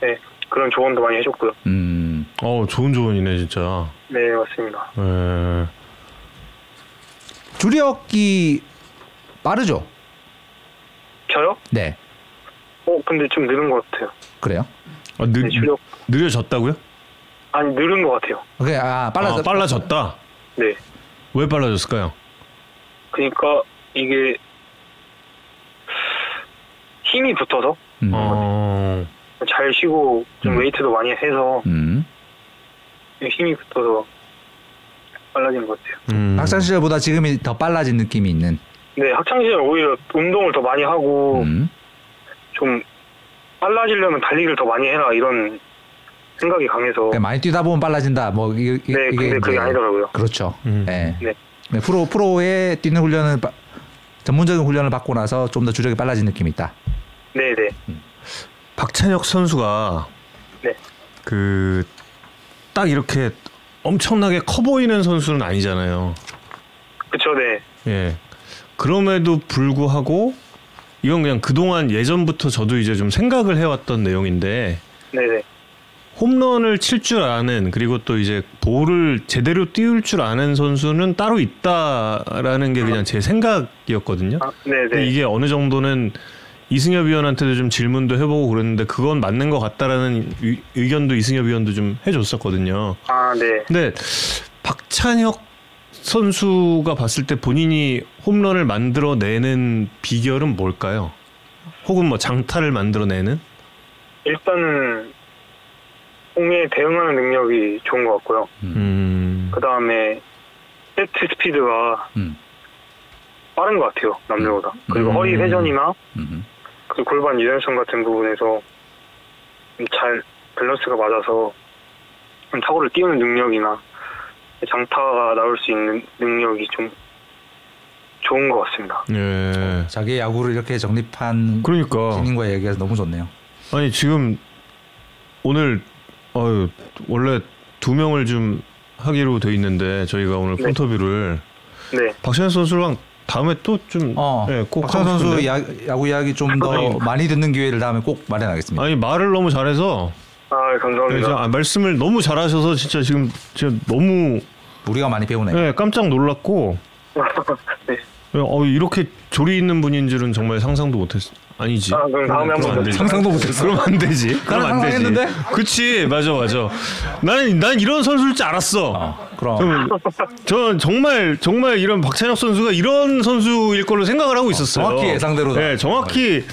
네, 그런 조언도 많이 해줬고요. 음. 어 좋은 조언이네 진짜. 네, 맞습니다. 예. 주력이 빠르죠? 저요? 네. 어, 근데 좀 느린 것 같아요. 그래요? 아, 느, 네, 주력 느려졌다고요? 아니 느린 것 같아요. 그게 아 빨라져. 아, 빨라졌다. 네, 왜 빨라졌을까요? 그러니까 이게 힘이 붙어서 음. 어. 잘 쉬고 좀 음. 웨이트도 많이 해서 음. 힘이 붙어서 빨라진 것 같아요. 음. 학창 시절보다 지금이 더 빨라진 느낌이 있는. 네, 학창 시절 오히려 운동을 더 많이 하고 음. 좀 빨라지려면 달리기를 더 많이 해라 이런 생각이 강해서 그러니까 많이 뛰다 보면 빨라진다. 뭐 이게, 이- 네, 근데 이제- 그게 아니더라고요. 그렇죠. 음. 네. 네. 네, 프로 프로에 뛰는 훈련을 바- 전문적인 훈련을 받고 나서 좀 더 주력이 빨라진 느낌이 있다. 네, 네, 박찬혁 선수가 네. 그 딱 이렇게 엄청나게 커 보이는 선수는 아니잖아요. 그쵸, 네, 예. 그럼에도 불구하고 이건 그냥 그동안 예전부터 저도 이제 좀 생각을 해왔던 내용인데 네, 네, 홈런을 칠 줄 아는 그리고 또 이제 볼을 제대로 띄울 줄 아는 선수는 따로 있다라는 게 그냥 제 생각이었거든요. 아, 네, 네, 이게 어느 정도는 이승엽 위원한테도 좀 질문도 해보고 그랬는데 그건 맞는 것 같다라는 의- 의견도 이승엽 위원도 좀 해줬었거든요. 아, 네, 근데 박찬혁 선수가 봤을 때 본인이 홈런을 만들어내는 비결은 뭘까요? 혹은 뭐 장타를 만들어내는? 일단은 공에 대응하는 능력이 좋은 것 같고요. 음, 그 다음에 세트 스피드가 음. 빠른 것 같아요 남들보다. 그리고 음. 허리 회전이나 음. 그 골반 유연성 같은 부분에서 잘 밸런스가 맞아서 타구를 띄우는 능력이나 장타가 나올 수 있는 능력이 좀 좋은 것 같습니다. 예. 자기 야구를 이렇게 정립한 그러니까 신인과 얘기해서 너무 좋네요. 아니 지금 오늘 어유 원래 두 명을 좀 하기로 돼 있는데 저희가 오늘 네. 폰터뷰를 네, 박찬현 선수랑 다음에 또좀 어, 예, 꼭 박찬 선수. 야, 야구 이야기 좀 더. 많이 듣는 기회를 다음에 꼭 마련하겠습니다. 아니 말을 너무 잘해서 아 네, 감사합니다. 진짜 아, 말씀을 너무 잘하셔서 진짜 지금 진짜 너무 우리가 많이 배우네요. 예, 깜짝 놀랐고 네. 예, 어, 이렇게 조리 있는 분인 줄은 정말 상상도 못했어. 아니지. 아, 그럼 다음에 한번. 상상도 못했어. 그럼 안 되지. 그럼 안 되지. 상상했는데? 그치, 맞아, 맞아. 나는 난 이런 선수일 줄 알았어. 어, 그럼 좀, 전 정말 정말 이런 박찬혁 선수가 이런 선수일 걸로 생각을 하고 있었어요. 정확히 예상대로다. 네, 정확히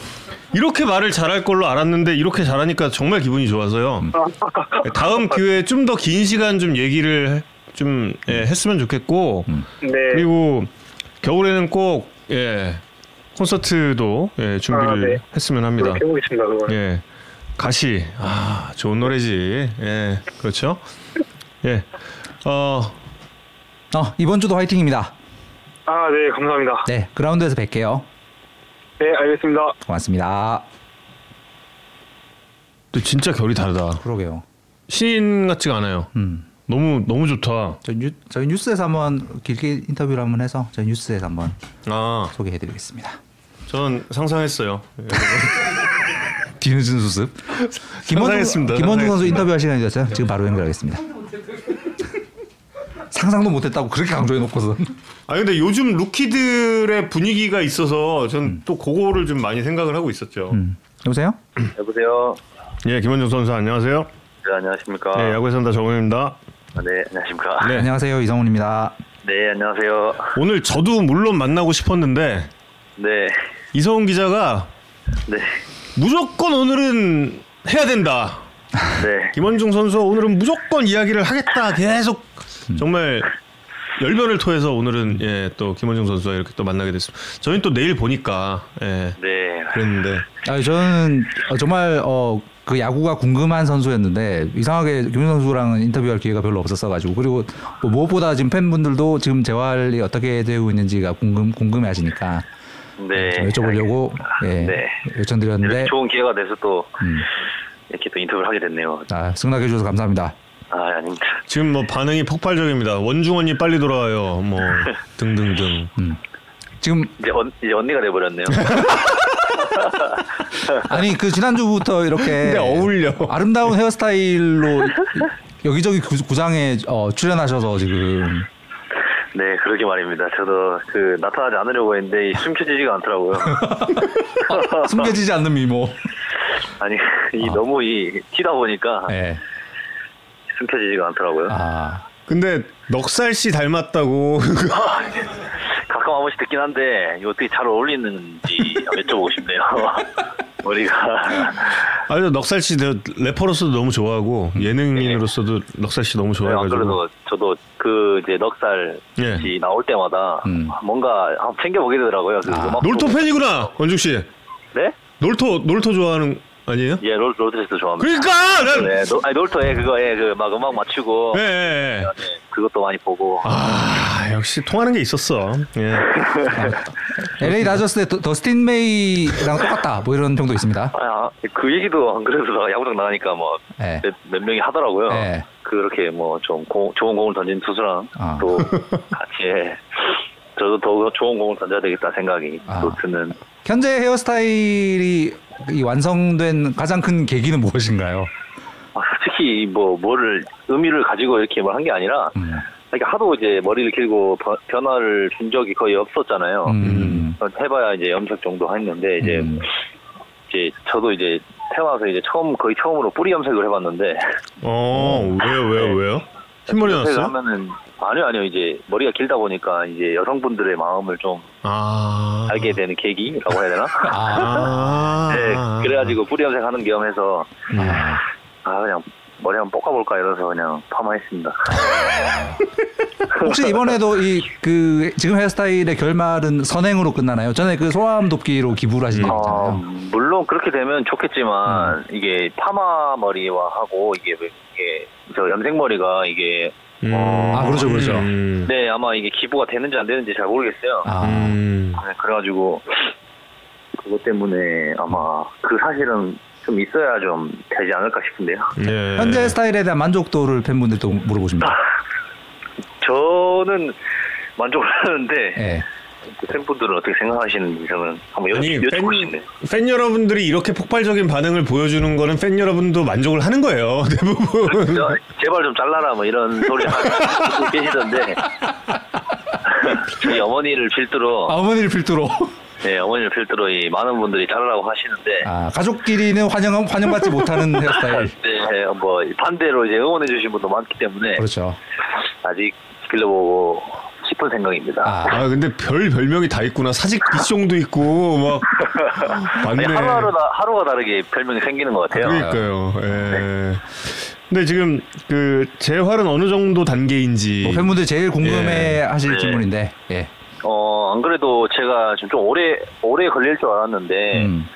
이렇게 말을 잘할 걸로 알았는데 이렇게 잘하니까 정말 기분이 좋아서요. 다음 기회에 좀 더 긴 시간 좀 얘기를 좀 예, 했으면 좋겠고 네, 그리고 겨울에는 꼭 예, 콘서트도 예, 준비를 아, 네. 했으면 합니다. 해보겠습니다. 그걸. 예, 가시 아 좋은 노래지. 예, 그렇죠. 예, 어. 어, 이번 주도 화이팅입니다. 아, 네, 감사합니다. 네, 그라운드에서 뵐게요. 네, 알겠습니다. 고맙습니다. 또 진짜 결이 다르다. 그러게요. 신인 같지가 않아요. 음. 너무 너무 좋다. 저희, 뉴, 저희 뉴스에서 한번 길게 인터뷰를 한번 해서 저희 뉴스에서 한번 아, 소개해드리겠습니다. 전 상상했어요. 예. 뒤늦은 수습. 상상했습니다. 김원중 선수. 인터뷰할 시간이었어요. 지금 바로 연결하겠습니다. 상상도 못했다고 그렇게 강조해놓고서. 아 근데 요즘 루키들의 분위기가 있어서 전 또 그거를 좀 많이 생각을 하고 있었죠. 음. 여보세요? 여보세요. 예, 김원중 선수 안녕하세요. 네, 안녕하십니까. 예, 야구의 산다 정우입니다. 아, 네, 안녕하십니까. 네. 안녕하세요. 이성훈입니다. 네, 안녕하세요. 오늘 저도 물론 만나고 싶었는데 네, 이성훈 기자가 네, 무조건 오늘은 해야 된다. 네. 김원중 선수 오늘은 무조건 이야기를 하겠다. 계속 정말 열변을 토해서 오늘은 예, 또 김원중 선수와 이렇게 또 만나게 됐습니다. 저희는 또 내일 보니까 예, 네, 그랬는데 아, 저는 어, 정말 어, 그 야구가 궁금한 선수였는데 이상하게 김윤 선수랑은 인터뷰할 기회가 별로 없었어가지고 그리고 뭐 무엇보다 지금 팬분들도 지금 재활이 어떻게 되고 있는지가 궁금 궁금해 하시니까 네. 좀 여쭤보려고 예, 네. 요청드렸는데 좋은 기회가 돼서 또 음, 이렇게 또 인터뷰를 하게 됐네요. 아, 승낙해 주셔서 감사합니다. 아, 아닙니다. 지금 뭐 반응이 폭발적입니다. 원중원이 빨리 돌아와요. 뭐 등등등. 음. 지금 이제, 언, 이제 언니가 돼버렸네요. 아니 그 지난주부터 이렇게 근데 어울려. 아름다운 헤어스타일로 여기저기 구, 구장에 어, 출연하셔서 지금 네, 그러게 말입니다. 저도 그 나타나지 않으려고 했는데 이 숨겨지지가 않더라고요. 숨겨지지 않는 미모. 아니, 이 아. 너무 이 튀다 보니까 네. 숨겨지지가 않더라고요. 아 근데 넉살 씨 닮았다고. 가끔 한 번씩 듣긴 한데 이거 어떻게 잘 어울리는지 여쭤보고 싶네요. 머리가 아주 넉살 씨저 래퍼로서도 너무 좋아하고 예능인으로서도 넉살 씨 너무 네, 안 좋아해가지고. 그래도 저도 그 이제 넉살 예. 씨 나올 때마다 음. 뭔가 한번 챙겨 보게 되더라고요. 그 아. 놀토 팬이구나 원중 씨. 네? 놀토 놀토 좋아하는 아니에요? 예, 롤, 롤드레스도 좋아합니다. 그러니까 난. 네, 노, 아니 놀토에 그거에 그막 음악 맞추고 예, 예, 예. 네, 그것도 많이 보고 아 역시 통하는 게 있었어. 예. LA 다저스의 더- 더스틴 메이랑 똑같다 뭐 이런 정도 있습니다. 아, 그 얘기도 안 그래도 나 야구장 나가니까 뭐 네. 몇, 몇 명이 하더라고요. 네. 그렇게 뭐좀 좋은 공을 던진 투수랑 아. 또 같이 해. 저도 더 좋은 공을 던져야 되겠다 생각이 아. 또 드는 현재 헤어스타일이 이 완성된 가장 큰 계기는 무엇인가요? 아, 솔직히 뭐 뭐를 의미를 가지고 이렇게 뭘 한 게 아니라 음. 그러니까 하도 이제 머리를 길고 버- 변화를 준 적이 거의 없었잖아요. 음. 해봐야 이제 염색 정도 했는데 이제 음. 이제 저도 이제 태어나서 이제 처음 거의 처음으로 뿌리 염색을 해봤는데 어 왜요 왜요 왜요? 흰머리 염색을? 하면은 아니요, 아니요. 이제 머리가 길다 보니까 이제 여성분들의 마음을 좀 아. 알게 되는 계기라고 해야 되나? 아. 네, 그래가지고 뿌리 염색 하는 겸 해서 음. 아 그냥 머리 한번 볶아볼까 이래서 그냥 파마했습니다. 혹시 이번에도 이 그 지금 헤어스타일의 결말은 선행으로 끝나나요? 전에 그 소아암 돕기로 기부를 하신 적 어, 있잖아요. 물론 그렇게 되면 좋겠지만 음. 이게 파마 머리와 하고 이게 왜- 이게 저 염색 머리가 이게 음. 아, 그렇죠, 그렇죠. 음. 네 아마 이게 기부가 되는지 안 되는지 잘 모르겠어요. 아, 음. 네, 그래가지고 그것 때문에 아마 그 사실은 좀 있어야 좀 되지 않을까 싶은데요. 네. 현재 스타일에 대한 만족도를 팬분들도 물어보십니다. 저는 만족을 하는데 예. 그 팬분들은 어떻게 생각하시는지 저는 한번 여, 아니 팬, 여쭙고 싶네요. 팬 여러분들이 이렇게 폭발적인 반응을 보여주는 거는 팬 여러분도 만족을 하는 거예요 대부분. 저, 제발 좀 잘라라 뭐 이런 소리 하고 계시던데 저희 어머니를 필두로 아, 어머니를 필두로. 네, 어머니를 필두로 이 많은 분들이 자르라고 하시는데 아, 가족끼리는 환영 환영받지 못하는 헤어스타일. 네, 뭐 반대로 이제 응원해 주신 분도 많기 때문에 그렇죠. 아직 길러보고 싶은 생각입니다. 아, 아 근데 별 별명이 다 있구나 사직 비숑도 있고 막 아니, 맞네. 하루하루 다, 하루가 다르게 별명이 생기는 것 같아요. 그러니까요. 예. 근데 지금 그 재활은 어느 정도 단계인지. 뭐 팬분들 제일 궁금해 하실 네. 질문인데. 예. 어, 안 그래도 제가 지금 좀 오래, 오래 걸릴 줄 알았는데, 음.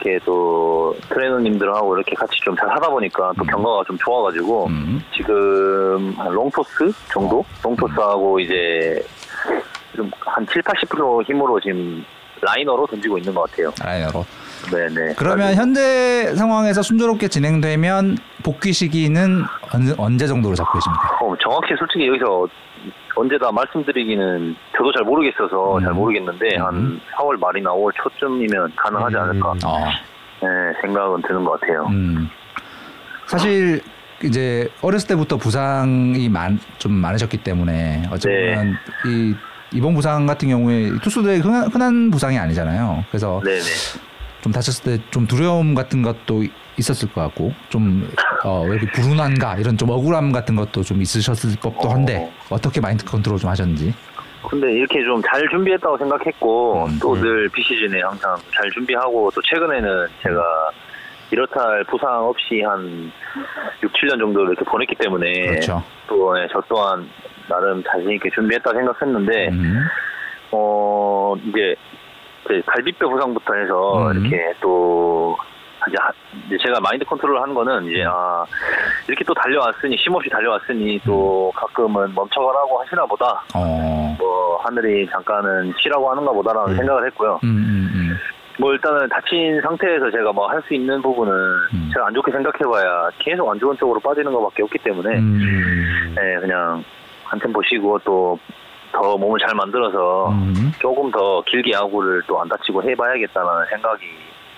이렇게 또 트레이너님들하고 이렇게 같이 좀 잘 하다 보니까 또 경과가 좀 좋아가지고, 음. 지금 한 롱토스 정도? 롱토스하고 이제 좀 한 7, 80% 힘으로 지금 라이너로 던지고 있는 것 같아요. 라이너로. 네네. 그러면 현재 상황에서 순조롭게 진행되면 복귀 시기는 언, 언제 정도로 잡고 계십니까? 어, 정확히 솔직히 여기서 언제다 말씀드리기는 저도 잘 모르겠어서 음. 잘 모르겠는데 음. 한 4월 말이나 5월 초쯤이면 가능하지 음. 않을까 어. 네, 생각은 드는 것 같아요. 음. 사실 이제 어렸을 때부터 부상이 많, 좀 많으셨기 때문에 어쩌면 이 이번 부상 같은 경우에 투수들의 흔한, 흔한 부상이 아니잖아요. 그래서 네네. 좀 다쳤을 때 좀 두려움 같은 것도 있었을 것 같고 좀 어, 왜 이렇게 불운한가 이런 좀 억울함 같은 것도 좀 있으셨을 법도 한데 어 떻게 마인드 컨트롤 좀 하셨는지. 근데 이렇게 좀 잘 준비했다고 생각했고 음. 또늘 비시즌에 항상 잘 준비하고 또 최근에는 제가 이렇다 할 부상 없이 한 6, 7년 정도 이렇게 보냈기 때문에 그렇죠. 또 예, 저 또한 나름 자신 있게 준비했다 생각했는데 음. 어 이제 그 갈비뼈 부상부터 해서 음. 이렇게 또 이제 제가 마인드 컨트롤 한 거는 이제 아 이렇게 또 달려왔으니 쉼없이 달려왔으니 또 가끔은 멈춰가라고 하시나 보다 어. 뭐 하늘이 잠깐은 쉬라고 하는가 보다라는 음. 생각을 했고요. 음, 음, 음. 뭐 일단은 다친 상태에서 제가 뭐 할 수 있는 부분은 음. 제가 안 좋게 생각해봐야 계속 안 좋은 쪽으로 빠지는 것밖에 없기 때문에 음. 네, 그냥 한템 보시고 또더 몸을 잘 만들어서 음. 조금 더 길게 야구를 또 안 다치고 해봐야겠다는 생각이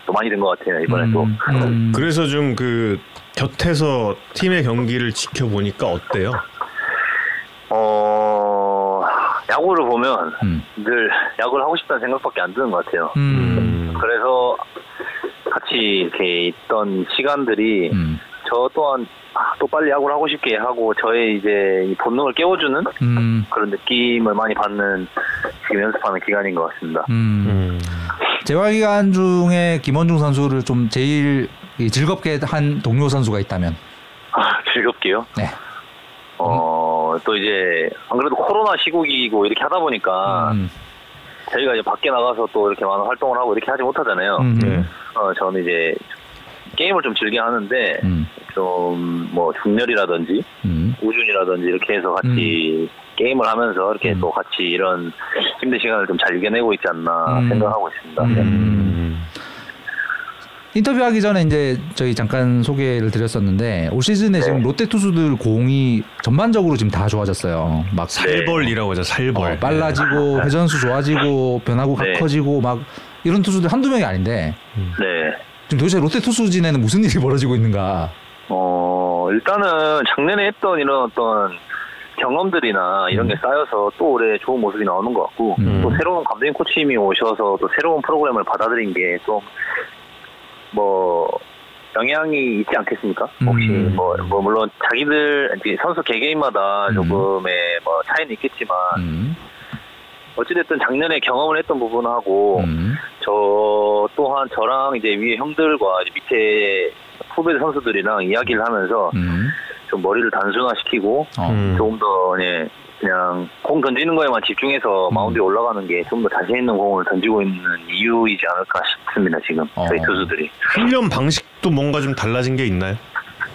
또 많이 든것 같아요 이번에 또. 음, 음. 그래서 좀 그 곁에서 팀의 경기를 지켜보니까 어때요? 어 야구를 보면 음. 늘 야구를 하고 싶다는 생각밖에 안 드는 것 같아요. 음. 그래서 같이 이렇게 있던 시간들이 음. 저 또한 아, 또 빨리 야구를 하고 싶게 하고 저의 이제 이 본능을 깨워주는 음. 그런 느낌을 많이 받는 지금 연습하는 기간인 것 같습니다. 음. 음. 재활 기간 중에 김원중 선수를 좀 제일 이 즐겁게 한 동료 선수가 있다면 아, 즐겁게요. 네. 어, 또 이제 안 그래도 코로나 시국이고 이렇게 하다 보니까 음. 저희가 이제 밖에 나가서 또 이렇게 많은 활동을 하고 이렇게 하지 못하잖아요. 음. 네. 어, 저는 이제 게임을 좀 즐겨 하는데 음. 좀뭐 중렬이라든지 음. 우준이라든지 이렇게 해서 같이 게임을 하면서 이렇게 음. 또 같이 이런 힘든 시간을 좀 잘 이겨내고 있지 않나 음. 생각하고 있습니다. 네. 음. 인터뷰하기 전에 이제 저희 잠깐 소개를 드렸었는데 올 시즌에 네. 지금 롯데 투수들 공이 전반적으로 지금 다 좋아졌어요. 막 살벌이라고 하죠 살벌. 어, 빨라지고 회전수 좋아지고 변화구가 네. 커지고 막 이런 투수들 한두 명이 아닌데 네. 지금 도대체 롯데 투수진에는 무슨 일이 벌어지고 있는가? 어, 일단은 작년에 했던 이런 어떤 경험들이나 이런 게 쌓여서 또 올해 좋은 모습이 나오는 것 같고 음. 또 새로운 감독님 코치님이 오셔서 또 새로운 프로그램을 받아들인 게 좀뭐 영향이 있지 않겠습니까? 혹시 음. 뭐, 뭐 물론 자기들 선수 개개인마다 음. 조금의 뭐 차이는 있겠지만 음. 어찌됐든 작년에 경험을 했던 부분하고 음. 저 또한 저랑 이제 위에 형들과 이제 밑에 후배 선수들이랑 이야기를 하면서 음. 좀 머리를 단순화시키고 어. 음. 조금 더 예, 그냥 공 던지는 거에만 집중해서 음. 마운드에 올라가는 게 좀 더 자신 있는 공을 던지고 있는 이유이지 않을까 싶습니다 지금 어. 저희 투수들이 훈련 방식도 뭔가 좀 달라진 게 있나요?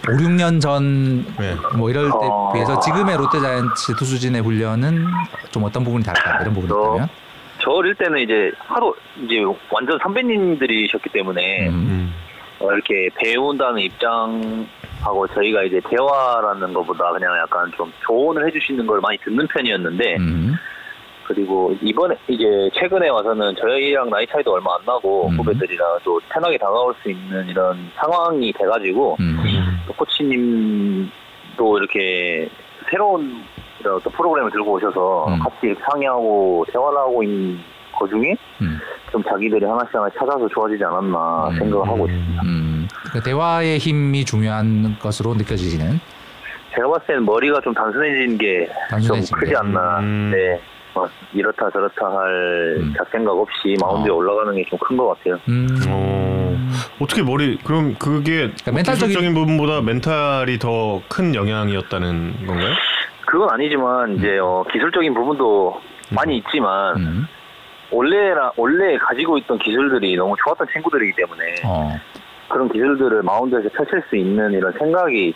5, 6년 전 네. 뭐 이럴 때 어. 비해서 지금의 롯데자이언츠 투수진의 훈련은 좀 어떤 부분이 다를까 이런 부분이 어. 있다면 저 어릴 때는 이제 하도 이제 완전 선배님들이셨기 때문에 음. 음. 어, 이렇게 배운다는 입장하고 저희가 이제 대화라는 것보다 그냥 약간 좀 조언을 해주시는 걸 많이 듣는 편이었는데 음. 그리고 이번에 이제 최근에 와서는 저희랑 나이 차이도 얼마 안 나고 음. 후배들이랑 또 편하게 다가올 수 있는 이런 상황이 돼가지고 음. 또 코치님도 이렇게 새로운 이런 어떤 프로그램을 들고 오셔서 음. 같이 상의하고 대화를 하고 있는 그 중에 음. 좀 자기들이 하나씩 하나씩 찾아서 좋아지지 않았나 음. 생각을 하고 있습니다. 음. 그 대화의 힘이 중요한 것으로 느껴지시는 제가 봤을 때는 머리가 좀 단순해진 게 좀 크지 게. 않나. 음. 네. 뭐 이렇다 저렇다 할 음. 잡생각 없이 마운드에 어. 올라가는 게 좀 큰 것 같아요. 음. 어. 어떻게 머리 그럼 그게 그러니까 멘탈적인- 부분보다 멘탈이 더 큰 영향이었다는 건가요? 그건 아니지만 이제 어, 기술적인 부분도 많이 있지만 음. 원래라 원래 가지고 있던 기술들이 너무 좋았던 친구들이기 때문에 어. 그런 기술들을 마운드에서 펼칠 수 있는 이런 생각이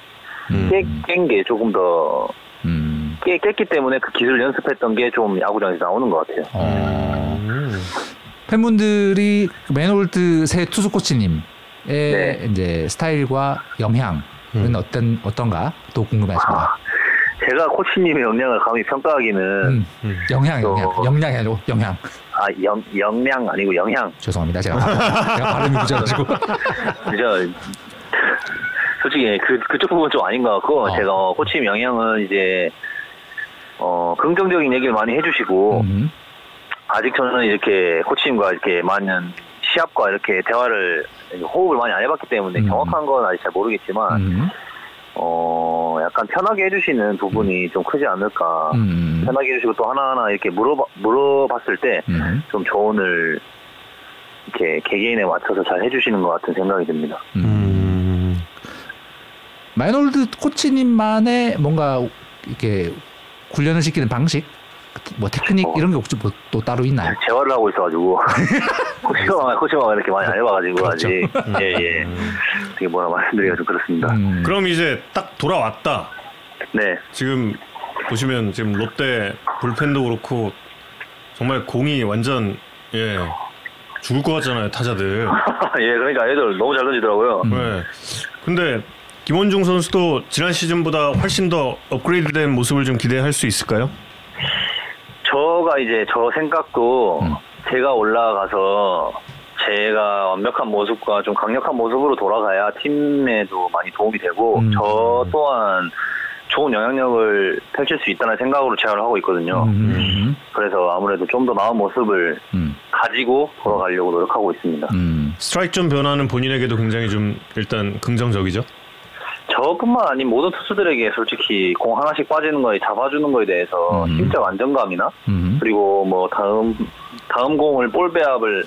음. 깬게 조금 더 음. 깨, 깼기 때문에 그 기술 연습했던 게 좀 야구장에서 나오는 것 같아요. 어. 음. 팬분들이 맨홀드 새 투수 코치님의 네. 이제 스타일과 영향은 음. 어떤 어떤가 또 궁금해하십니다. 제가 코치님의 역량을 감히 평가하기는 음. 음. 영향 영향 어. 영향이 아니고 영향 아 영, 역량 아니고 영향 죄송합니다 제가 제가 발음이 부자가지고 진짜 솔직히 그 그쪽 부분 좀 아닌 것 같고 어. 제가 어, 코치님 영향은 이제 어 긍정적인 얘기를 많이 해주시고 음. 아직 저는 이렇게 코치님과 이렇게 많은 시합과 이렇게 대화를 호흡을 많이 안 해봤기 때문에 음. 정확한 건 아직 잘 모르겠지만 음. 어 약간 편하게 해주시는 부분이 좀 크지 않을까 음. 편하게 해주시고 또 하나하나 이렇게 물어봐 물어봤을 때 음. 좀 조언을 이렇게 개개인에 맞춰서 잘 해주시는 것 같은 생각이 듭니다. 음. 음. 마인홀드 코치님만의 뭔가 이렇게 훈련을 시키는 방식, 뭐 테크닉 어. 이런 게 혹시 뭐 또 따로 있나요? 재활을 하고 있어가지고 코치가 코치가 이렇게 많이 안 해봐가지고 그렇죠. 아직 예예 되게 뭐라 말씀드리기가 좀 그렇습니다. 음. 그럼 이제 딱 돌아왔다. 네 지금 보시면 지금 롯데 불펜도 그렇고 정말 공이 완전 예 죽을 것 같잖아요 타자들. 예, 그러니까 애들 너무 잘 던지더라고요. 음. 네. 근데 김원중 선수도 지난 시즌보다 훨씬 더 업그레이드된 모습을 좀 기대할 수 있을까요? 저가 이제 저 생각도 음. 제가 올라가서 제가 완벽한 모습과 좀 강력한 모습으로 돌아가야 팀에도 많이 도움이 되고 음. 저 또한 좋은 영향력을 펼칠 수 있다는 생각으로 제안을 하고 있거든요. 음. 그래서 아무래도 좀 더 나은 모습을 음. 가지고 돌아가려고 노력하고 있습니다. 음. 스트라이크 좀 변화는 본인에게도 굉장히 좀 일단 긍정적이죠. 저뿐만 아닌 모든 투수들에게 솔직히 공 하나씩 빠지는 거에 잡아주는 거에 대해서 음. 심적 안정감이나 음. 그리고 뭐 다음 다음 공을 볼 배합을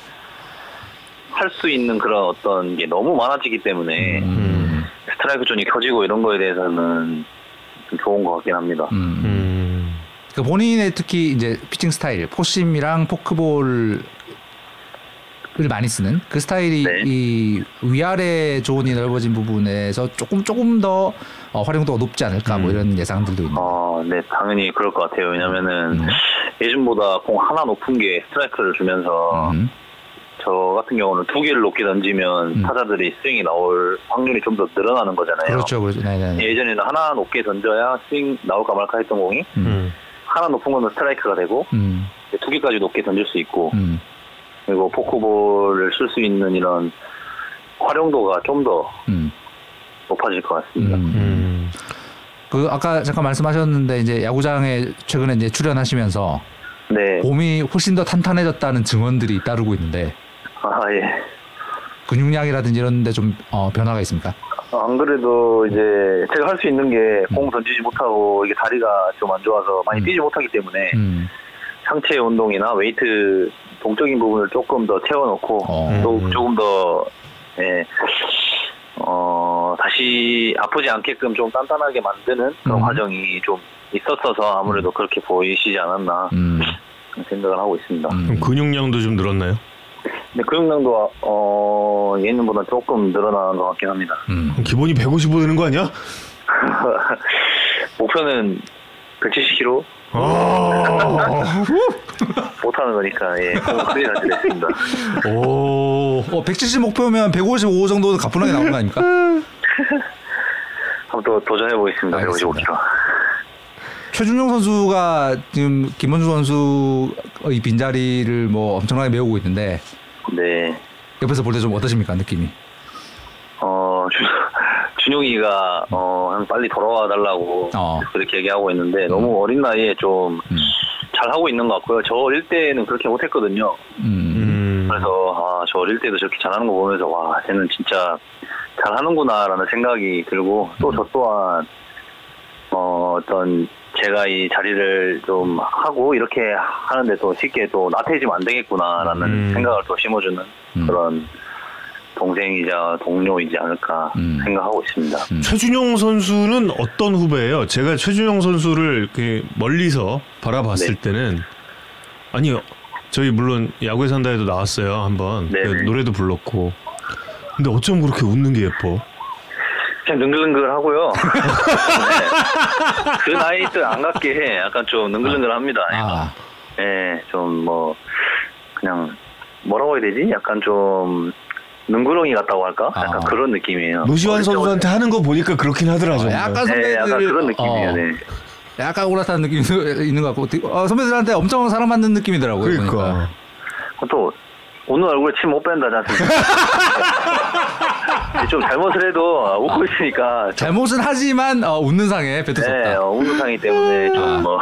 할 수 있는 그런 어떤 게 너무 많아지기 때문에 음. 스트라이크 존이 커지고 이런 거에 대해서는 좀 좋은 것 같긴 합니다. 음. 음. 그 본인의 특히 이제 피칭 스타일, 포심이랑 포크볼 을 많이 쓰는 그 스타일이 네. 이 위아래 존이 넓어진 부분에서 조금 조금 더 어, 활용도가 높지 않을까 뭐 음. 이런 예상들도 있는. 어, 네, 당연히 그럴 것 같아요. 왜냐면은 음. 예전보다 공 하나 높은 게 스트라이크를 주면서 음. 저 같은 경우는 두 개를 높게 던지면 음. 타자들이 스윙이 나올 확률이 좀 더 늘어나는 거잖아요. 그렇죠, 그렇죠. 네, 네. 네. 예전에는 하나 높게 던져야 스윙 나올까 말까 했던 공이 음. 음. 하나 높은 거는 스트라이크가 되고 음. 두 개까지 높게 던질 수 있고 음. 그리고 포크볼을 쓸 수 있는 이런 활용도가 좀더 음. 높아질 것 같습니다. 음. 음. 그 아까 잠깐 말씀하셨는데 이제 야구장에 최근에 이제 출연하시면서 네. 몸이 훨씬 더 탄탄해졌다는 증언들이 따르고 있는데 아, 예. 근육량이라든지 이런 데 좀 어, 변화가 있습니까? 안 그래도 이제 제가 할 수 있는 게공 던지지 못하고 이게 다리가 좀 안 좋아서 많이 음. 뛰지 못하기 때문에 음. 상체 운동이나 웨이트 동적인 부분을 조금 더 채워놓고 어. 또 음. 조금 더 예, 어, 다시 아프지 않게끔 좀 단단하게 만드는 그런 음. 과정이 좀 있었어서 아무래도 그렇게 보이시지 않았나 음. 생각을 하고 있습니다. 음. 그럼 근육량도 좀 늘었나요? 근데 근육량도 어, 예년보다 조금 늘어난 것 같긴 합니다. 음. 기본이 155 되는 거 아니야? 목표는 170kg 아. 못하는 거니까 예, 크게 가지겠습니다. 오. 어, 170 목표면 155 정도는 가뿐하게 나오는 거 아닙니까? 한번 또 도전해 보겠습니다. 알겠습니다. 155kg. 최준용 선수가 지금 김원주 선수의 빈자리를 뭐 엄청나게 메우고 있는데 네. 옆에서 볼 때 좀 어떠십니까 느낌이? 어, 준, 준용이가, 어, 한 빨리 돌아와 달라고 어. 그렇게 얘기하고 있는데 너무 어린 나이에 좀 음. 잘하고 있는 것 같고요. 저 어릴 때는 그렇게 못했거든요. 음. 음. 그래서, 아, 저 어릴 때도 저렇게 잘하는 거 보면서, 와, 쟤는 진짜 잘하는구나라는 생각이 들고 또 저 또한, 어, 어떤 제가 이 자리를 좀 하고 이렇게 하는데 또 쉽게 또 나태해지면 안 되겠구나라는 음. 생각을 또 심어주는 음. 그런 동생이자 동료이지 않을까 음. 생각하고 있습니다. 음. 최준용 선수는 어떤 후배예요? 제가 최준용 선수를 멀리서 바라봤을 네. 때는 아니요. 저희 물론 야구에 산다에도 나왔어요 한번 네, 그 네. 노래도 불렀고 근데 어쩜 그렇게 웃는 게 예뻐? 그냥 능글능글 하고요. 네. 그 나이 때안 같게 해. 약간 좀 능글능글 합니다. 아, 예, 좀 뭐, 그냥, 뭐라고 해야 되지? 약간 좀, 능구렁이 같다고 할까? 약간 아. 그런 느낌이에요. 노시환 선수한테 하는 거 보니까 그렇긴 하더라 어, 정말. 약간 네, 선배들 약간 그런 느낌이에요. 어, 네. 약간 오락하는 느낌이 있는 것 같고 어, 선배들한테 엄청 사랑받는 느낌이더라고요. 그러니까 보니까. 또, 오늘 얼굴에 침 못 뺀다지 않습니까? 좀 잘못을 해도 웃고 있으니까. 좀, 잘못은 하지만 어, 웃는 상에 뱉을 수 네, 없다. 어, 운동상이기 때문에 아. 좀 뭐,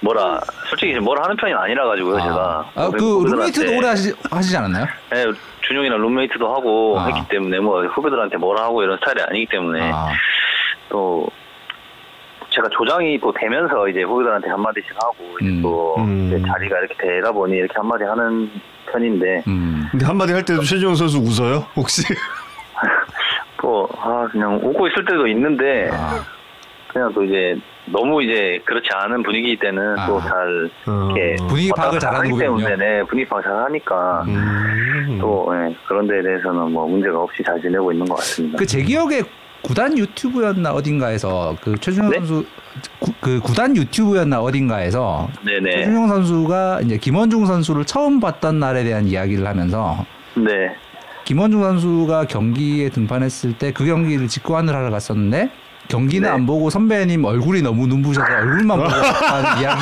뭐라, 솔직히 지금 뭐라 하는 편이 아니라 가지고요, 제가. 아, 그. 룸메이트도 오래 하시, 하시지 않았나요? 네, 준용이랑 룸메이트도 하고 아. 했기 때문에 뭐 후배들한테 뭐라 하고 이런 스타일이 아니기 때문에 아, 또 제가 조장이 또 되면서 이제 후배들한테 한마디씩 하고 음. 또 음. 이제 자리가 이렇게 되다 보니 이렇게 한마디 하는 편인데 음. 근데 한마디 할 때도 최준용 선수 웃어요 혹시? 또 아 그냥 웃고 있을 때도 있는데 아, 그냥 또 이제 너무 이제 그렇지 않은 분위기 때는 아. 또잘 어. 이렇게 분위기 왔다 파악을 갔다 잘하는 하기 거군요. 때문에 네, 분위기 파악 잘 하니까 음. 또 예, 그런 데에 대해서는 뭐 문제가 없이 잘 지내고 있는 것 같습니다. 그 제 기억에 구단 유튜브였나 어딘가에서 그 최준용 네? 선수 구, 그 구단 유튜브였나 어딘가에서 네네 최준용 선수가 이제 김원중 선수를 처음 봤던 날에 대한 이야기를 하면서 네 김원중 선수가 경기에 등판했을 때 그 경기를 직관을 하러 갔었는데 경기는 네. 안 보고 선배님 얼굴이 너무 눈부셔서 얼굴만 보고 하는 이야기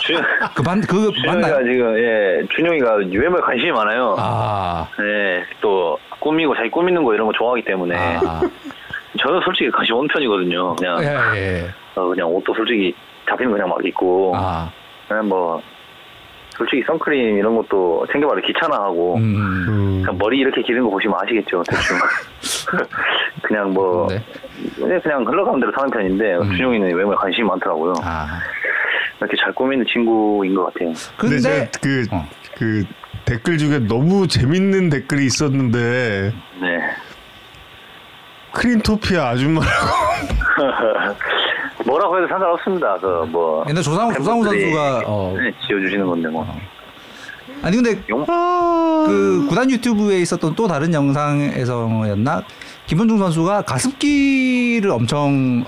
준- 그반그 준영이가 맞나요? 지금 예 준영이가 외모에 관심이 많아요. 아, 예, 또 꾸미고 자기 꾸미는 거 이런 거 좋아하기 때문에 아, 저는 솔직히 관심 없는 편이거든요. 그냥 예, 예. 어, 그냥 옷도 솔직히 잡히는 거 그냥 막 입고 아, 그냥 뭐 솔직히 선크림 이런 것도 챙겨봐도 귀찮아하고 음, 음. 머리 이렇게 기른 거 보시면 아시겠죠 대충 그냥 뭐 네. 그냥 흘러가는 대로 사는 편인데 음. 준영이는 외모에 관심이 많더라고요. 아. 이렇게 잘 꾸미는 친구인 것 같아요. 근데, 근데 제가 그, 어. 그 댓글 중에 너무 재밌는 댓글이 있었는데 네. 크린토피아 아줌마라고 뭐라고 해도 상관없습니다. 그뭐 옛날 조상우 조상우 선수가 어 네, 지어주시는 건데 뭐. 아니 근데 용? 그 구단 유튜브에 있었던 또 다른 영상에서였나 김원중 선수가 가습기를 엄청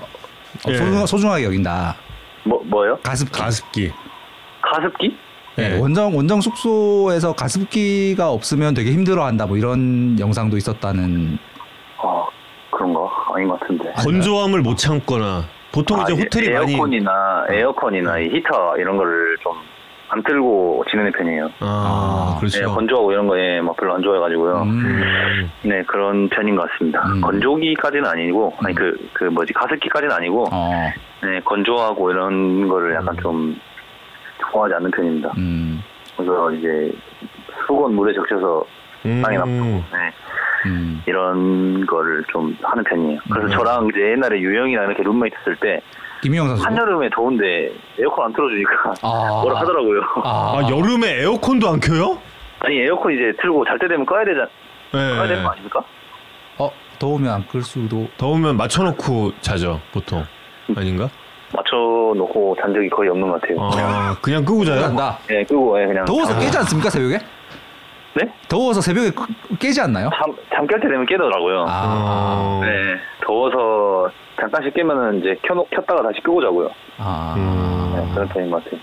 어, 예. 소중, 소중 하게 여긴다. 뭐 뭐요? 가습기. 가습기 가습기? 예, 예. 원정 원정 숙소에서 가습기가 없으면 되게 힘들어한다. 뭐 이런 영상도 있었다는. 어 그런가 아닌 것 같은데. 건조함을 못 참거나 보통 이제 아, 예, 호텔이 많이 에어컨이나 에어컨이나 이 히터 이런 거를 좀 안 틀고 지내는 편이에요. 아, 아, 그렇죠 예, 건조하고 이런 거에 막 별로 안 좋아해가지고요. 음. 음. 네 그런 편인 것 같습니다. 음. 건조기까지는 아니고 아니 음. 그그 뭐지 가습기까지는 아니고 어. 네 건조하고 이런 거를 약간 좀 좋아하지 않는 편입니다. 음. 그래서 이제 수건 물에 적셔서 음. 땅에 놔두고 네. 음. 이런 거를 좀 하는 편이에요. 그래서 저랑 이제 옛날에 유영이랑 이렇게 룸메이트 쓸때 김희영 선수. 한여름에 더운데 에어컨 안 틀어주니까 아. 뭐라 하더라고요. 아, 여름에 에어컨도 안 켜요? 아니 에어컨 이제 틀고 잘 때 되면 꺼야 되잖 꺼야 되는 거 네. 아닙니까? 어 더우면 안 끌 수도. 더우면 맞춰놓고 자죠 보통 아닌가? 맞춰놓고 잔 적이 거의 없는 것 같아요. 아 그냥 끄고 자요? 한다. 예, 끄고 예, 그냥 더워서 잠- 깨지 않습니까 새벽에? 네? 더워서 새벽에 끄- 깨지 않나요? 잠, 잠 깰 때 되면 깨더라고요. 아. 어. 네, 더워서 잠깐씩 깨면은 이제 켜놓, 켰다가 다시 끄고 자고요. 아. 음. 네, 그런 편인 것 같아요.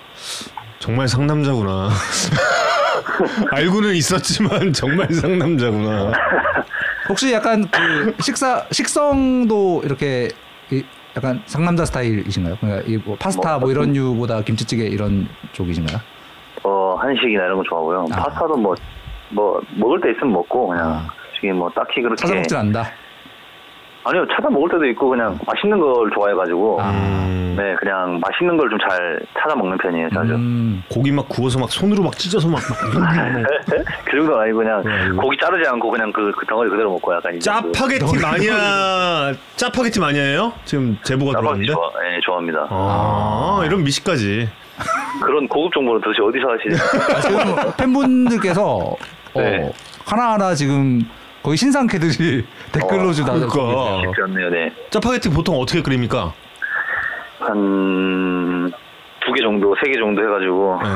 정말 상남자구나. 알고는 있었지만 정말 상남자구나. 혹시 약간 그 식사 식성도 이렇게 이- 약간 상남자 스타일이신가요? 그러니까 이뭐 파스타 뭐, 뭐 이런 류보다 김치찌개 이런 쪽이신가요? 어, 한식이나 이런 거 좋아하고요. 아. 파스타도 뭐, 뭐, 먹을 때 있으면 먹고, 그냥, 아. 솔직히 뭐, 딱히 그렇게. 찾아 먹진 않는다. 아니요, 찾아 먹을 때도 있고, 그냥 맛있는 걸 좋아해가지고, 아. 음, 네, 그냥 맛있는 걸 좀 잘 찾아 먹는 편이에요, 자주. 음. 고기 막 구워서 막 손으로 막 찢어서 막, 막 그 정도는 아니고, 그냥. 고기 자르지 않고, 그냥 그, 그 덩어리 그대로 먹고, 약간. 그 짜파게티 마니아 짜파게티 마니아예요? 지금 제보가 들어왔는데. 좋아, 예, 좋아합니다. 아, 이런 미식까지. 그런 고급 정보는 도대체 어디서 하시는 아, 지금 팬분들께서 네. 어, 하나하나 지금 거의 신상 캐들이 댓글로 어, 좀 그러니까. 않네요, 네. 짜파게티 보통 어떻게 끓입니까? 한, 두 개 정도, 세 개 정도 해가지고, 네.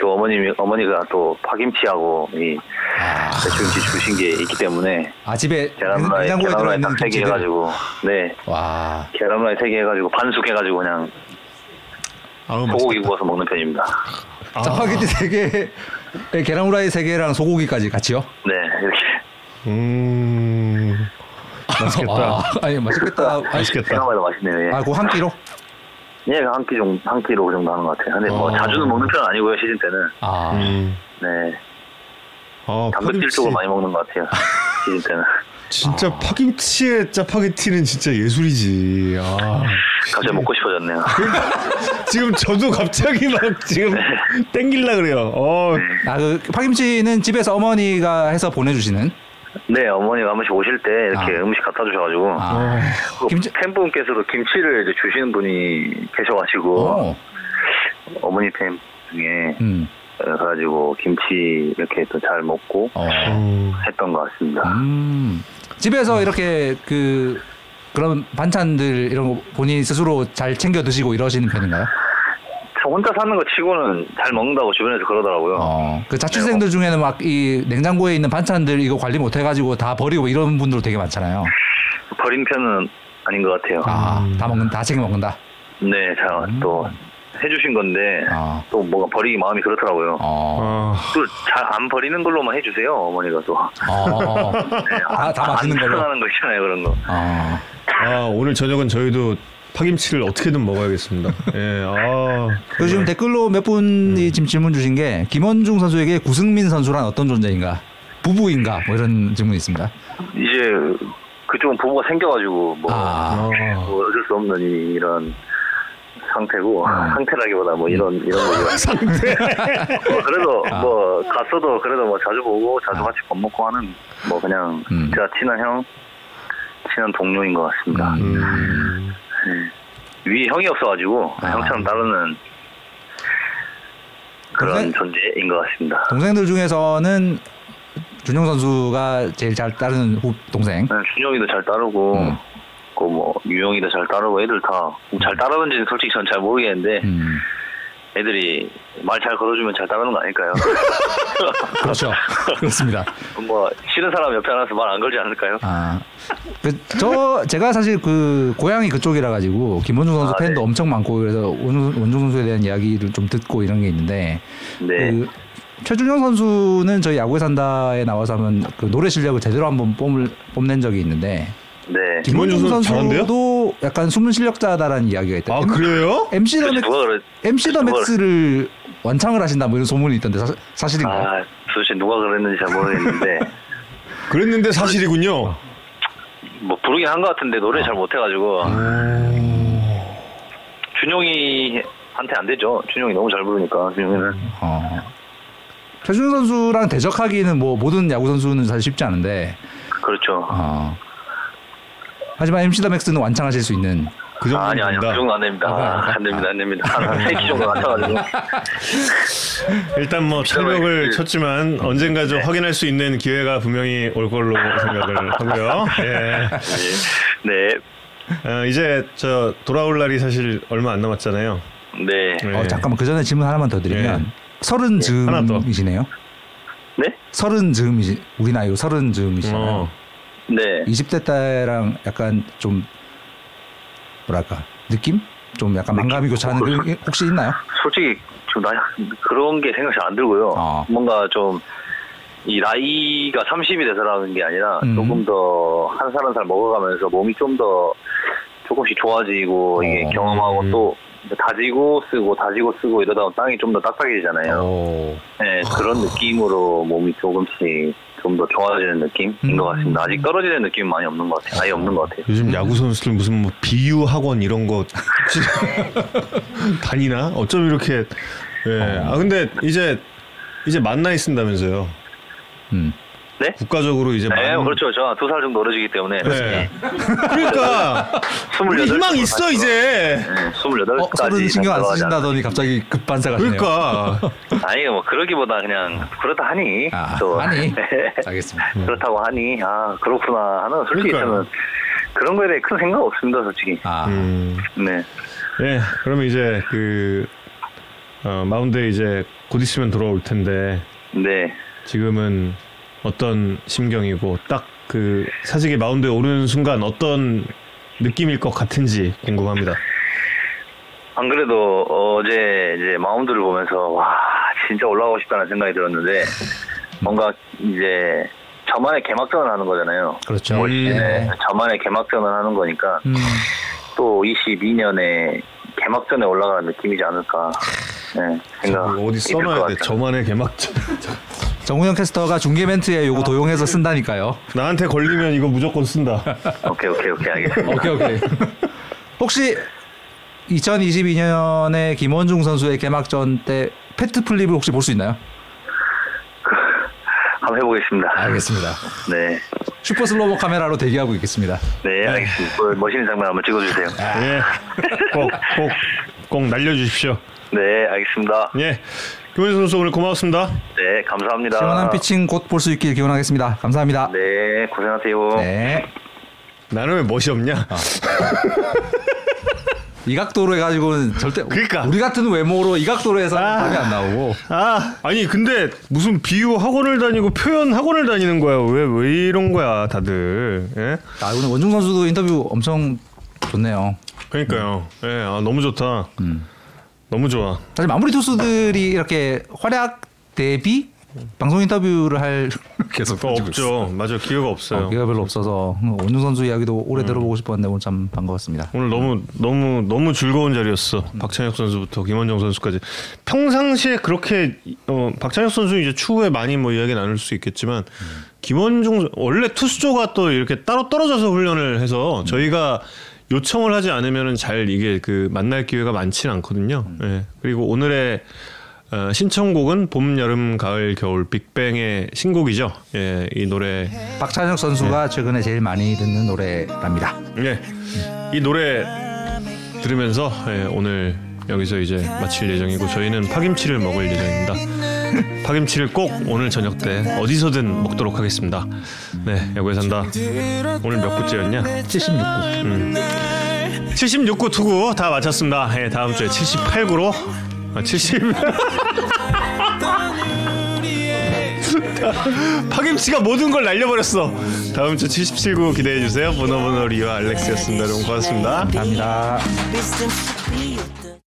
또 어머님이, 어머니가 또 파김치하고, 이, 아, 배추김치 주신 게 있기 때문에, 아 집에 들어있는 딱세개 김치들. 해가지고, 네. 와. 계란후라이 세 개 해가지고, 반숙 해가지고, 그냥, 소고기. 구워서 먹는 편입니다. 아. 짜파게티 세 개, 에, 계란 후라이 세 개랑 소고기까지 같이요? 네, 이렇게. 음. 맛있겠다. 아, 아니 맛있겠다. 아니, 맛있겠다. 생각보다 맛있네요, 예. 아, 그한 끼로? 예, 한 끼 정도, 한 끼로 그 정도 하는 것 같아요. 근데 뭐, 어. 자주는 먹는 편은 아니고요, 시즌 때는. 아, 음. 네. 아, 단백질 파김치. 쪽으로 많이 먹는 것 같아요, 시즌 때는. 진짜 파김치에 짜파게티는 진짜 예술이지. 아. 갑자기 먹고 싶어졌네요. 지금 저도 갑자기 막 지금 땡길라 그래요. 어. 아, 그 파김치는 집에서 어머니가 해서 보내주시는. 네, 어머니가 한 번씩 오실 때 이렇게 아. 음식 갖다 주셔가지고, 아, 그 김치- 팬분께서도 김치를 이제 주시는 분이 계셔가지고, 어, 어머니 팬 중에, 음, 그래가지고 김치 이렇게 또 잘 먹고 어, 음. 했던 것 같습니다. 음. 집에서 이렇게 그 그런 반찬들 이런 거 본인 스스로 잘 챙겨 드시고 이러시는 편인가요? 저 혼자 사는 거 치고는 잘 먹는다고 주변에서 그러더라고요. 어, 그 자취생들 중에는 막 이 냉장고에 있는 반찬들 이거 관리 못 해가지고 다 버리고 이런 분들 되게 많잖아요. 버린 편은 아닌 것 같아요. 아, 다 먹는, 다 챙겨 먹는다. 네, 자, 또 해주신 건데 아, 또 뭔가 버리기 마음이 그렇더라고요. 어, 아. 또잘 안 버리는 걸로만 해주세요, 어머니가 또. 어, 네, 아, 다 맛있는 걸로. 하는 거 있잖아요, 그런 거. 어. 아, 오늘 저녁은 저희도 파김치를 어떻게든 먹어야겠습니다. 예. 아. 그 지금 댓글로 몇 분이 지금 질문 주신 게 김원중 선수에게 구승민 선수란 어떤 존재인가? 부부인가? 뭐 이런 질문이 있습니다. 이제 그쪽은 부부가 생겨가지고 뭐, 아, 아. 뭐 어쩔 수 없는 이- 이런 상태고 음. 상태라기보다 뭐 이런 이런 거죠. 상태. 뭐 그래도 아. 뭐 갔어도 그래도 뭐 자주 보고 자주 같이 밥 먹고 하는 뭐 그냥 음. 제가 친한 형 친한 동료인 것 같습니다. 음. 음. 위에 형이 없어가지고 아. 형처럼 따르는 그런 동생? 존재인 것 같습니다. 동생들 중에서는 준용 선수가 제일 잘 따르는 후 동생. 네, 준영이도 잘 따르고 음. 그뭐 유영이도 잘 따르고 애들 다 잘 따르는지는 솔직히 전 잘 모르겠는데 음, 애들이 말 잘 걸어주면 잘 따르는 거 아닐까요? 그렇죠. 그렇습니다. 뭐 싫은 사람 옆에 앉아서 말 안 걸지 않을까요? 아, 그, 저 제가 사실 그 고향이 그쪽이라 가지고 김원중 선수 아, 팬도 네. 엄청 많고 그래서 원중, 원중 선수에 대한 이야기를 좀 듣고 이런 게 있는데 네. 그 최준영 선수는 저희 야구에 산다에 나와서 하면 그 노래 실력을 제대로 한번 뽐을, 뽐낸 적이 있는데 네. 선수 잘한데요? 선수도 약간 숨은 실력자다라는 이야기가 있다. 아, 그래요? MC 더 도대체 맥 누가 그래? MC 더 누가 맥스를 완창을 하신다 뭐 이런 소문이 있던데 사, 사실인가요? 아 도대체 누가 그랬는지 잘 모르겠는데 그랬는데 사실이군요. 뭐 부르긴 한 것 같은데 노래 잘 못해가지고 준용이한테 안 되죠. 준용이 너무 잘 부르니까 준용이는 어. 최준영 선수랑 대적하기는 뭐 모든 야구 선수는 사실 쉽지 않은데 그렇죠. 어. 하지만 MC 더 맥스는 완창하실 수 있는 그 정도 아니 아니요 그. 정도 안 됩니다. 아, 아, 안 됩니다 안 됩니다. 한세키 정도 맞춰가지고 일단 뭐 철벽을 그- 쳤지만 언젠가 좀 확인할 수 있는 기회가 분명히 올 걸로 생각을 하고요. 예. 네 어, 이제 저 돌아올 날이 사실 얼마 안 남았잖아요. 네. 네. 어, 잠깐만 그 전에 질문 하나만 더 드리면 네. 서른 더. 즈음이시네요. 네? 서른 즈음이시 우리 나이로 서른 즈음이시잖아요. 어. 네. 20대 때랑 약간 좀 뭐랄까 느낌? 좀 약간 망감이 교차하는 그 혹시 있나요? 솔직히 좀 나, 그런 게 생각이 잘안 들고요. 아. 뭔가 좀 이 나이가 30이 돼서라는 게 아니라 음. 조금 더 한 살 한 살 먹어가면서 몸이 좀 더 조금씩 좋아지고 이게 어. 경험하고 음. 또 다지고 쓰고 다지고 쓰고 이러다 보면 땅이 좀 더 딱딱해지잖아요. 오. 네, 그런 느낌으로 몸이 조금씩 좀 더 좋아지는 느낌인 음. 것 같습니다. 아직 떨어지는 느낌은 많이 없는 것 같아요. 아예 없는 것 같아요. 요즘 야구 선수들 무슨 뭐 비유 학원 이런 거 다니나? 어쩜 이렇게 예. 아 근데 이제 이제 만 나이 쓴다면서요. 음. 네? 국가적으로 이제 네, 만 그렇죠. 저 두 살 정도 어려지기 때문에. 네. 그러니까 우리 28 희망 있어 이제. 네, 28까지. 어, 신경 안 쓰신다더니 갑자기 급반사가시네요. 그러니까 아니, 뭐, 그러기보다 그냥, 그렇다 하니. 아, 또. 하니? 네. 알겠습니다. 그렇다고 하니, 아, 그렇구나 하는, 솔직히. 저는 그런 거에 대해 큰 생각 없습니다, 솔직히. 아, 음. 네. 예. 그러면 이제 그 어, 마운드에 이제 곧 있으면 돌아올 텐데 네. 지금은 어떤 심경이고 딱 그 사직이 마운드에 오르는 순간 어떤 느낌일 것 같은지 궁금합니다. 안 그래도 어제 이제 마운드를 보면서, 와, 진짜 올라가고 싶다는 생각이 들었는데, 뭔가 이제, 저만의 개막전을 하는 거잖아요. 그렇죠. 올 시즌에 네. 저만의 개막전을 하는 거니까, 음, 또 22년에 개막전에 올라가는 느낌이지 않을까 네, 생각 어디 써놔야 돼. 저만의 개막전. 정우영 캐스터가 중계 멘트에 요거 도용해서 쓴다니까요. 나한테 걸리면 이거 무조건 쓴다. 오케이 오케이 오케이 알겠습니다. 오케이 오케이. 혹시 2022년에 김원중 선수의 개막전 때 배트 플립을 혹시 볼 수 있나요? 한번 해보겠습니다. 알겠습니다. 네, 슈퍼 슬로우 카메라로 대기하고 있겠습니다. 네 알겠습니다. 그 멋있는 장면 한번 찍어주세요. 예. 꼭꼭 꼭 날려주십시오. 네 알겠습니다. 예. 김원중 선수 오늘 고맙습니다. 네 감사합니다. 시원한 피칭 곧 볼 수 있길 기원하겠습니다. 감사합니다. 네 고생하세요. 네. 나는 왜 멋이 없냐? 이 각도로 해가지고는 절대 그러니까. 우리 같은 외모로 이 각도로 해서 아. 답이 안 나오고 아, 아니 근데 무슨 비유 학원을 다니고 표현 학원을 다니는 거야? 왜 왜 이런 거야, 다들? 예? 아 오늘 원중 선수도 인터뷰 엄청 좋네요. 그러니까요. 예, 아, 너무 좋다. 음. 너무 좋아. 사실 마무리 투수들이 이렇게 활약 대비 방송 인터뷰를 할 계속 있어요. 없죠. 맞아, 기회가 없어요. 어, 기회가 별로 없어서 원중 선수 이야기도 오래 들어보고 싶었는데 오늘 참 반가웠습니다. 오늘 너무 너무 너무 즐거운 자리였어. 박찬혁 선수부터 김원정 선수까지. 평상시에 그렇게 어, 박찬혁 선수 이제 추후에 많이 뭐 이야기 나눌 수 있겠지만 김원중 선- 원래 투수조가 또 이렇게 따로 떨어져서 훈련을 해서 저희가 요청을 하지 않으면은 잘 이게 그 만날 기회가 많지는 않거든요. 예. 그리고 오늘의 어, 신청곡은 봄, 여름, 가을, 겨울 빅뱅의 신곡이죠. 예, 이 노래 박찬혁 선수가 최근에 제일 많이 듣는 노래랍니다. 예. 이 노래 들으면서 예, 오늘 여기서 이제 마칠 예정이고 저희는 파김치를 먹을 예정입니다. 파김치를 꼭 오늘 저녁 때 어디서든 먹도록 하겠습니다. 네, 야구에 산다. 오늘 몇 부째였냐? 76구. 76구 투구 다 마쳤습니다. 예, 다음 주에 78구로 아, 70 파김치가 모든 걸 날려버렸어. 다음 주 77구 기대해 주세요. 보노보노 리와 알렉스였습니다. 여러분 고맙습니다. 감사합니다.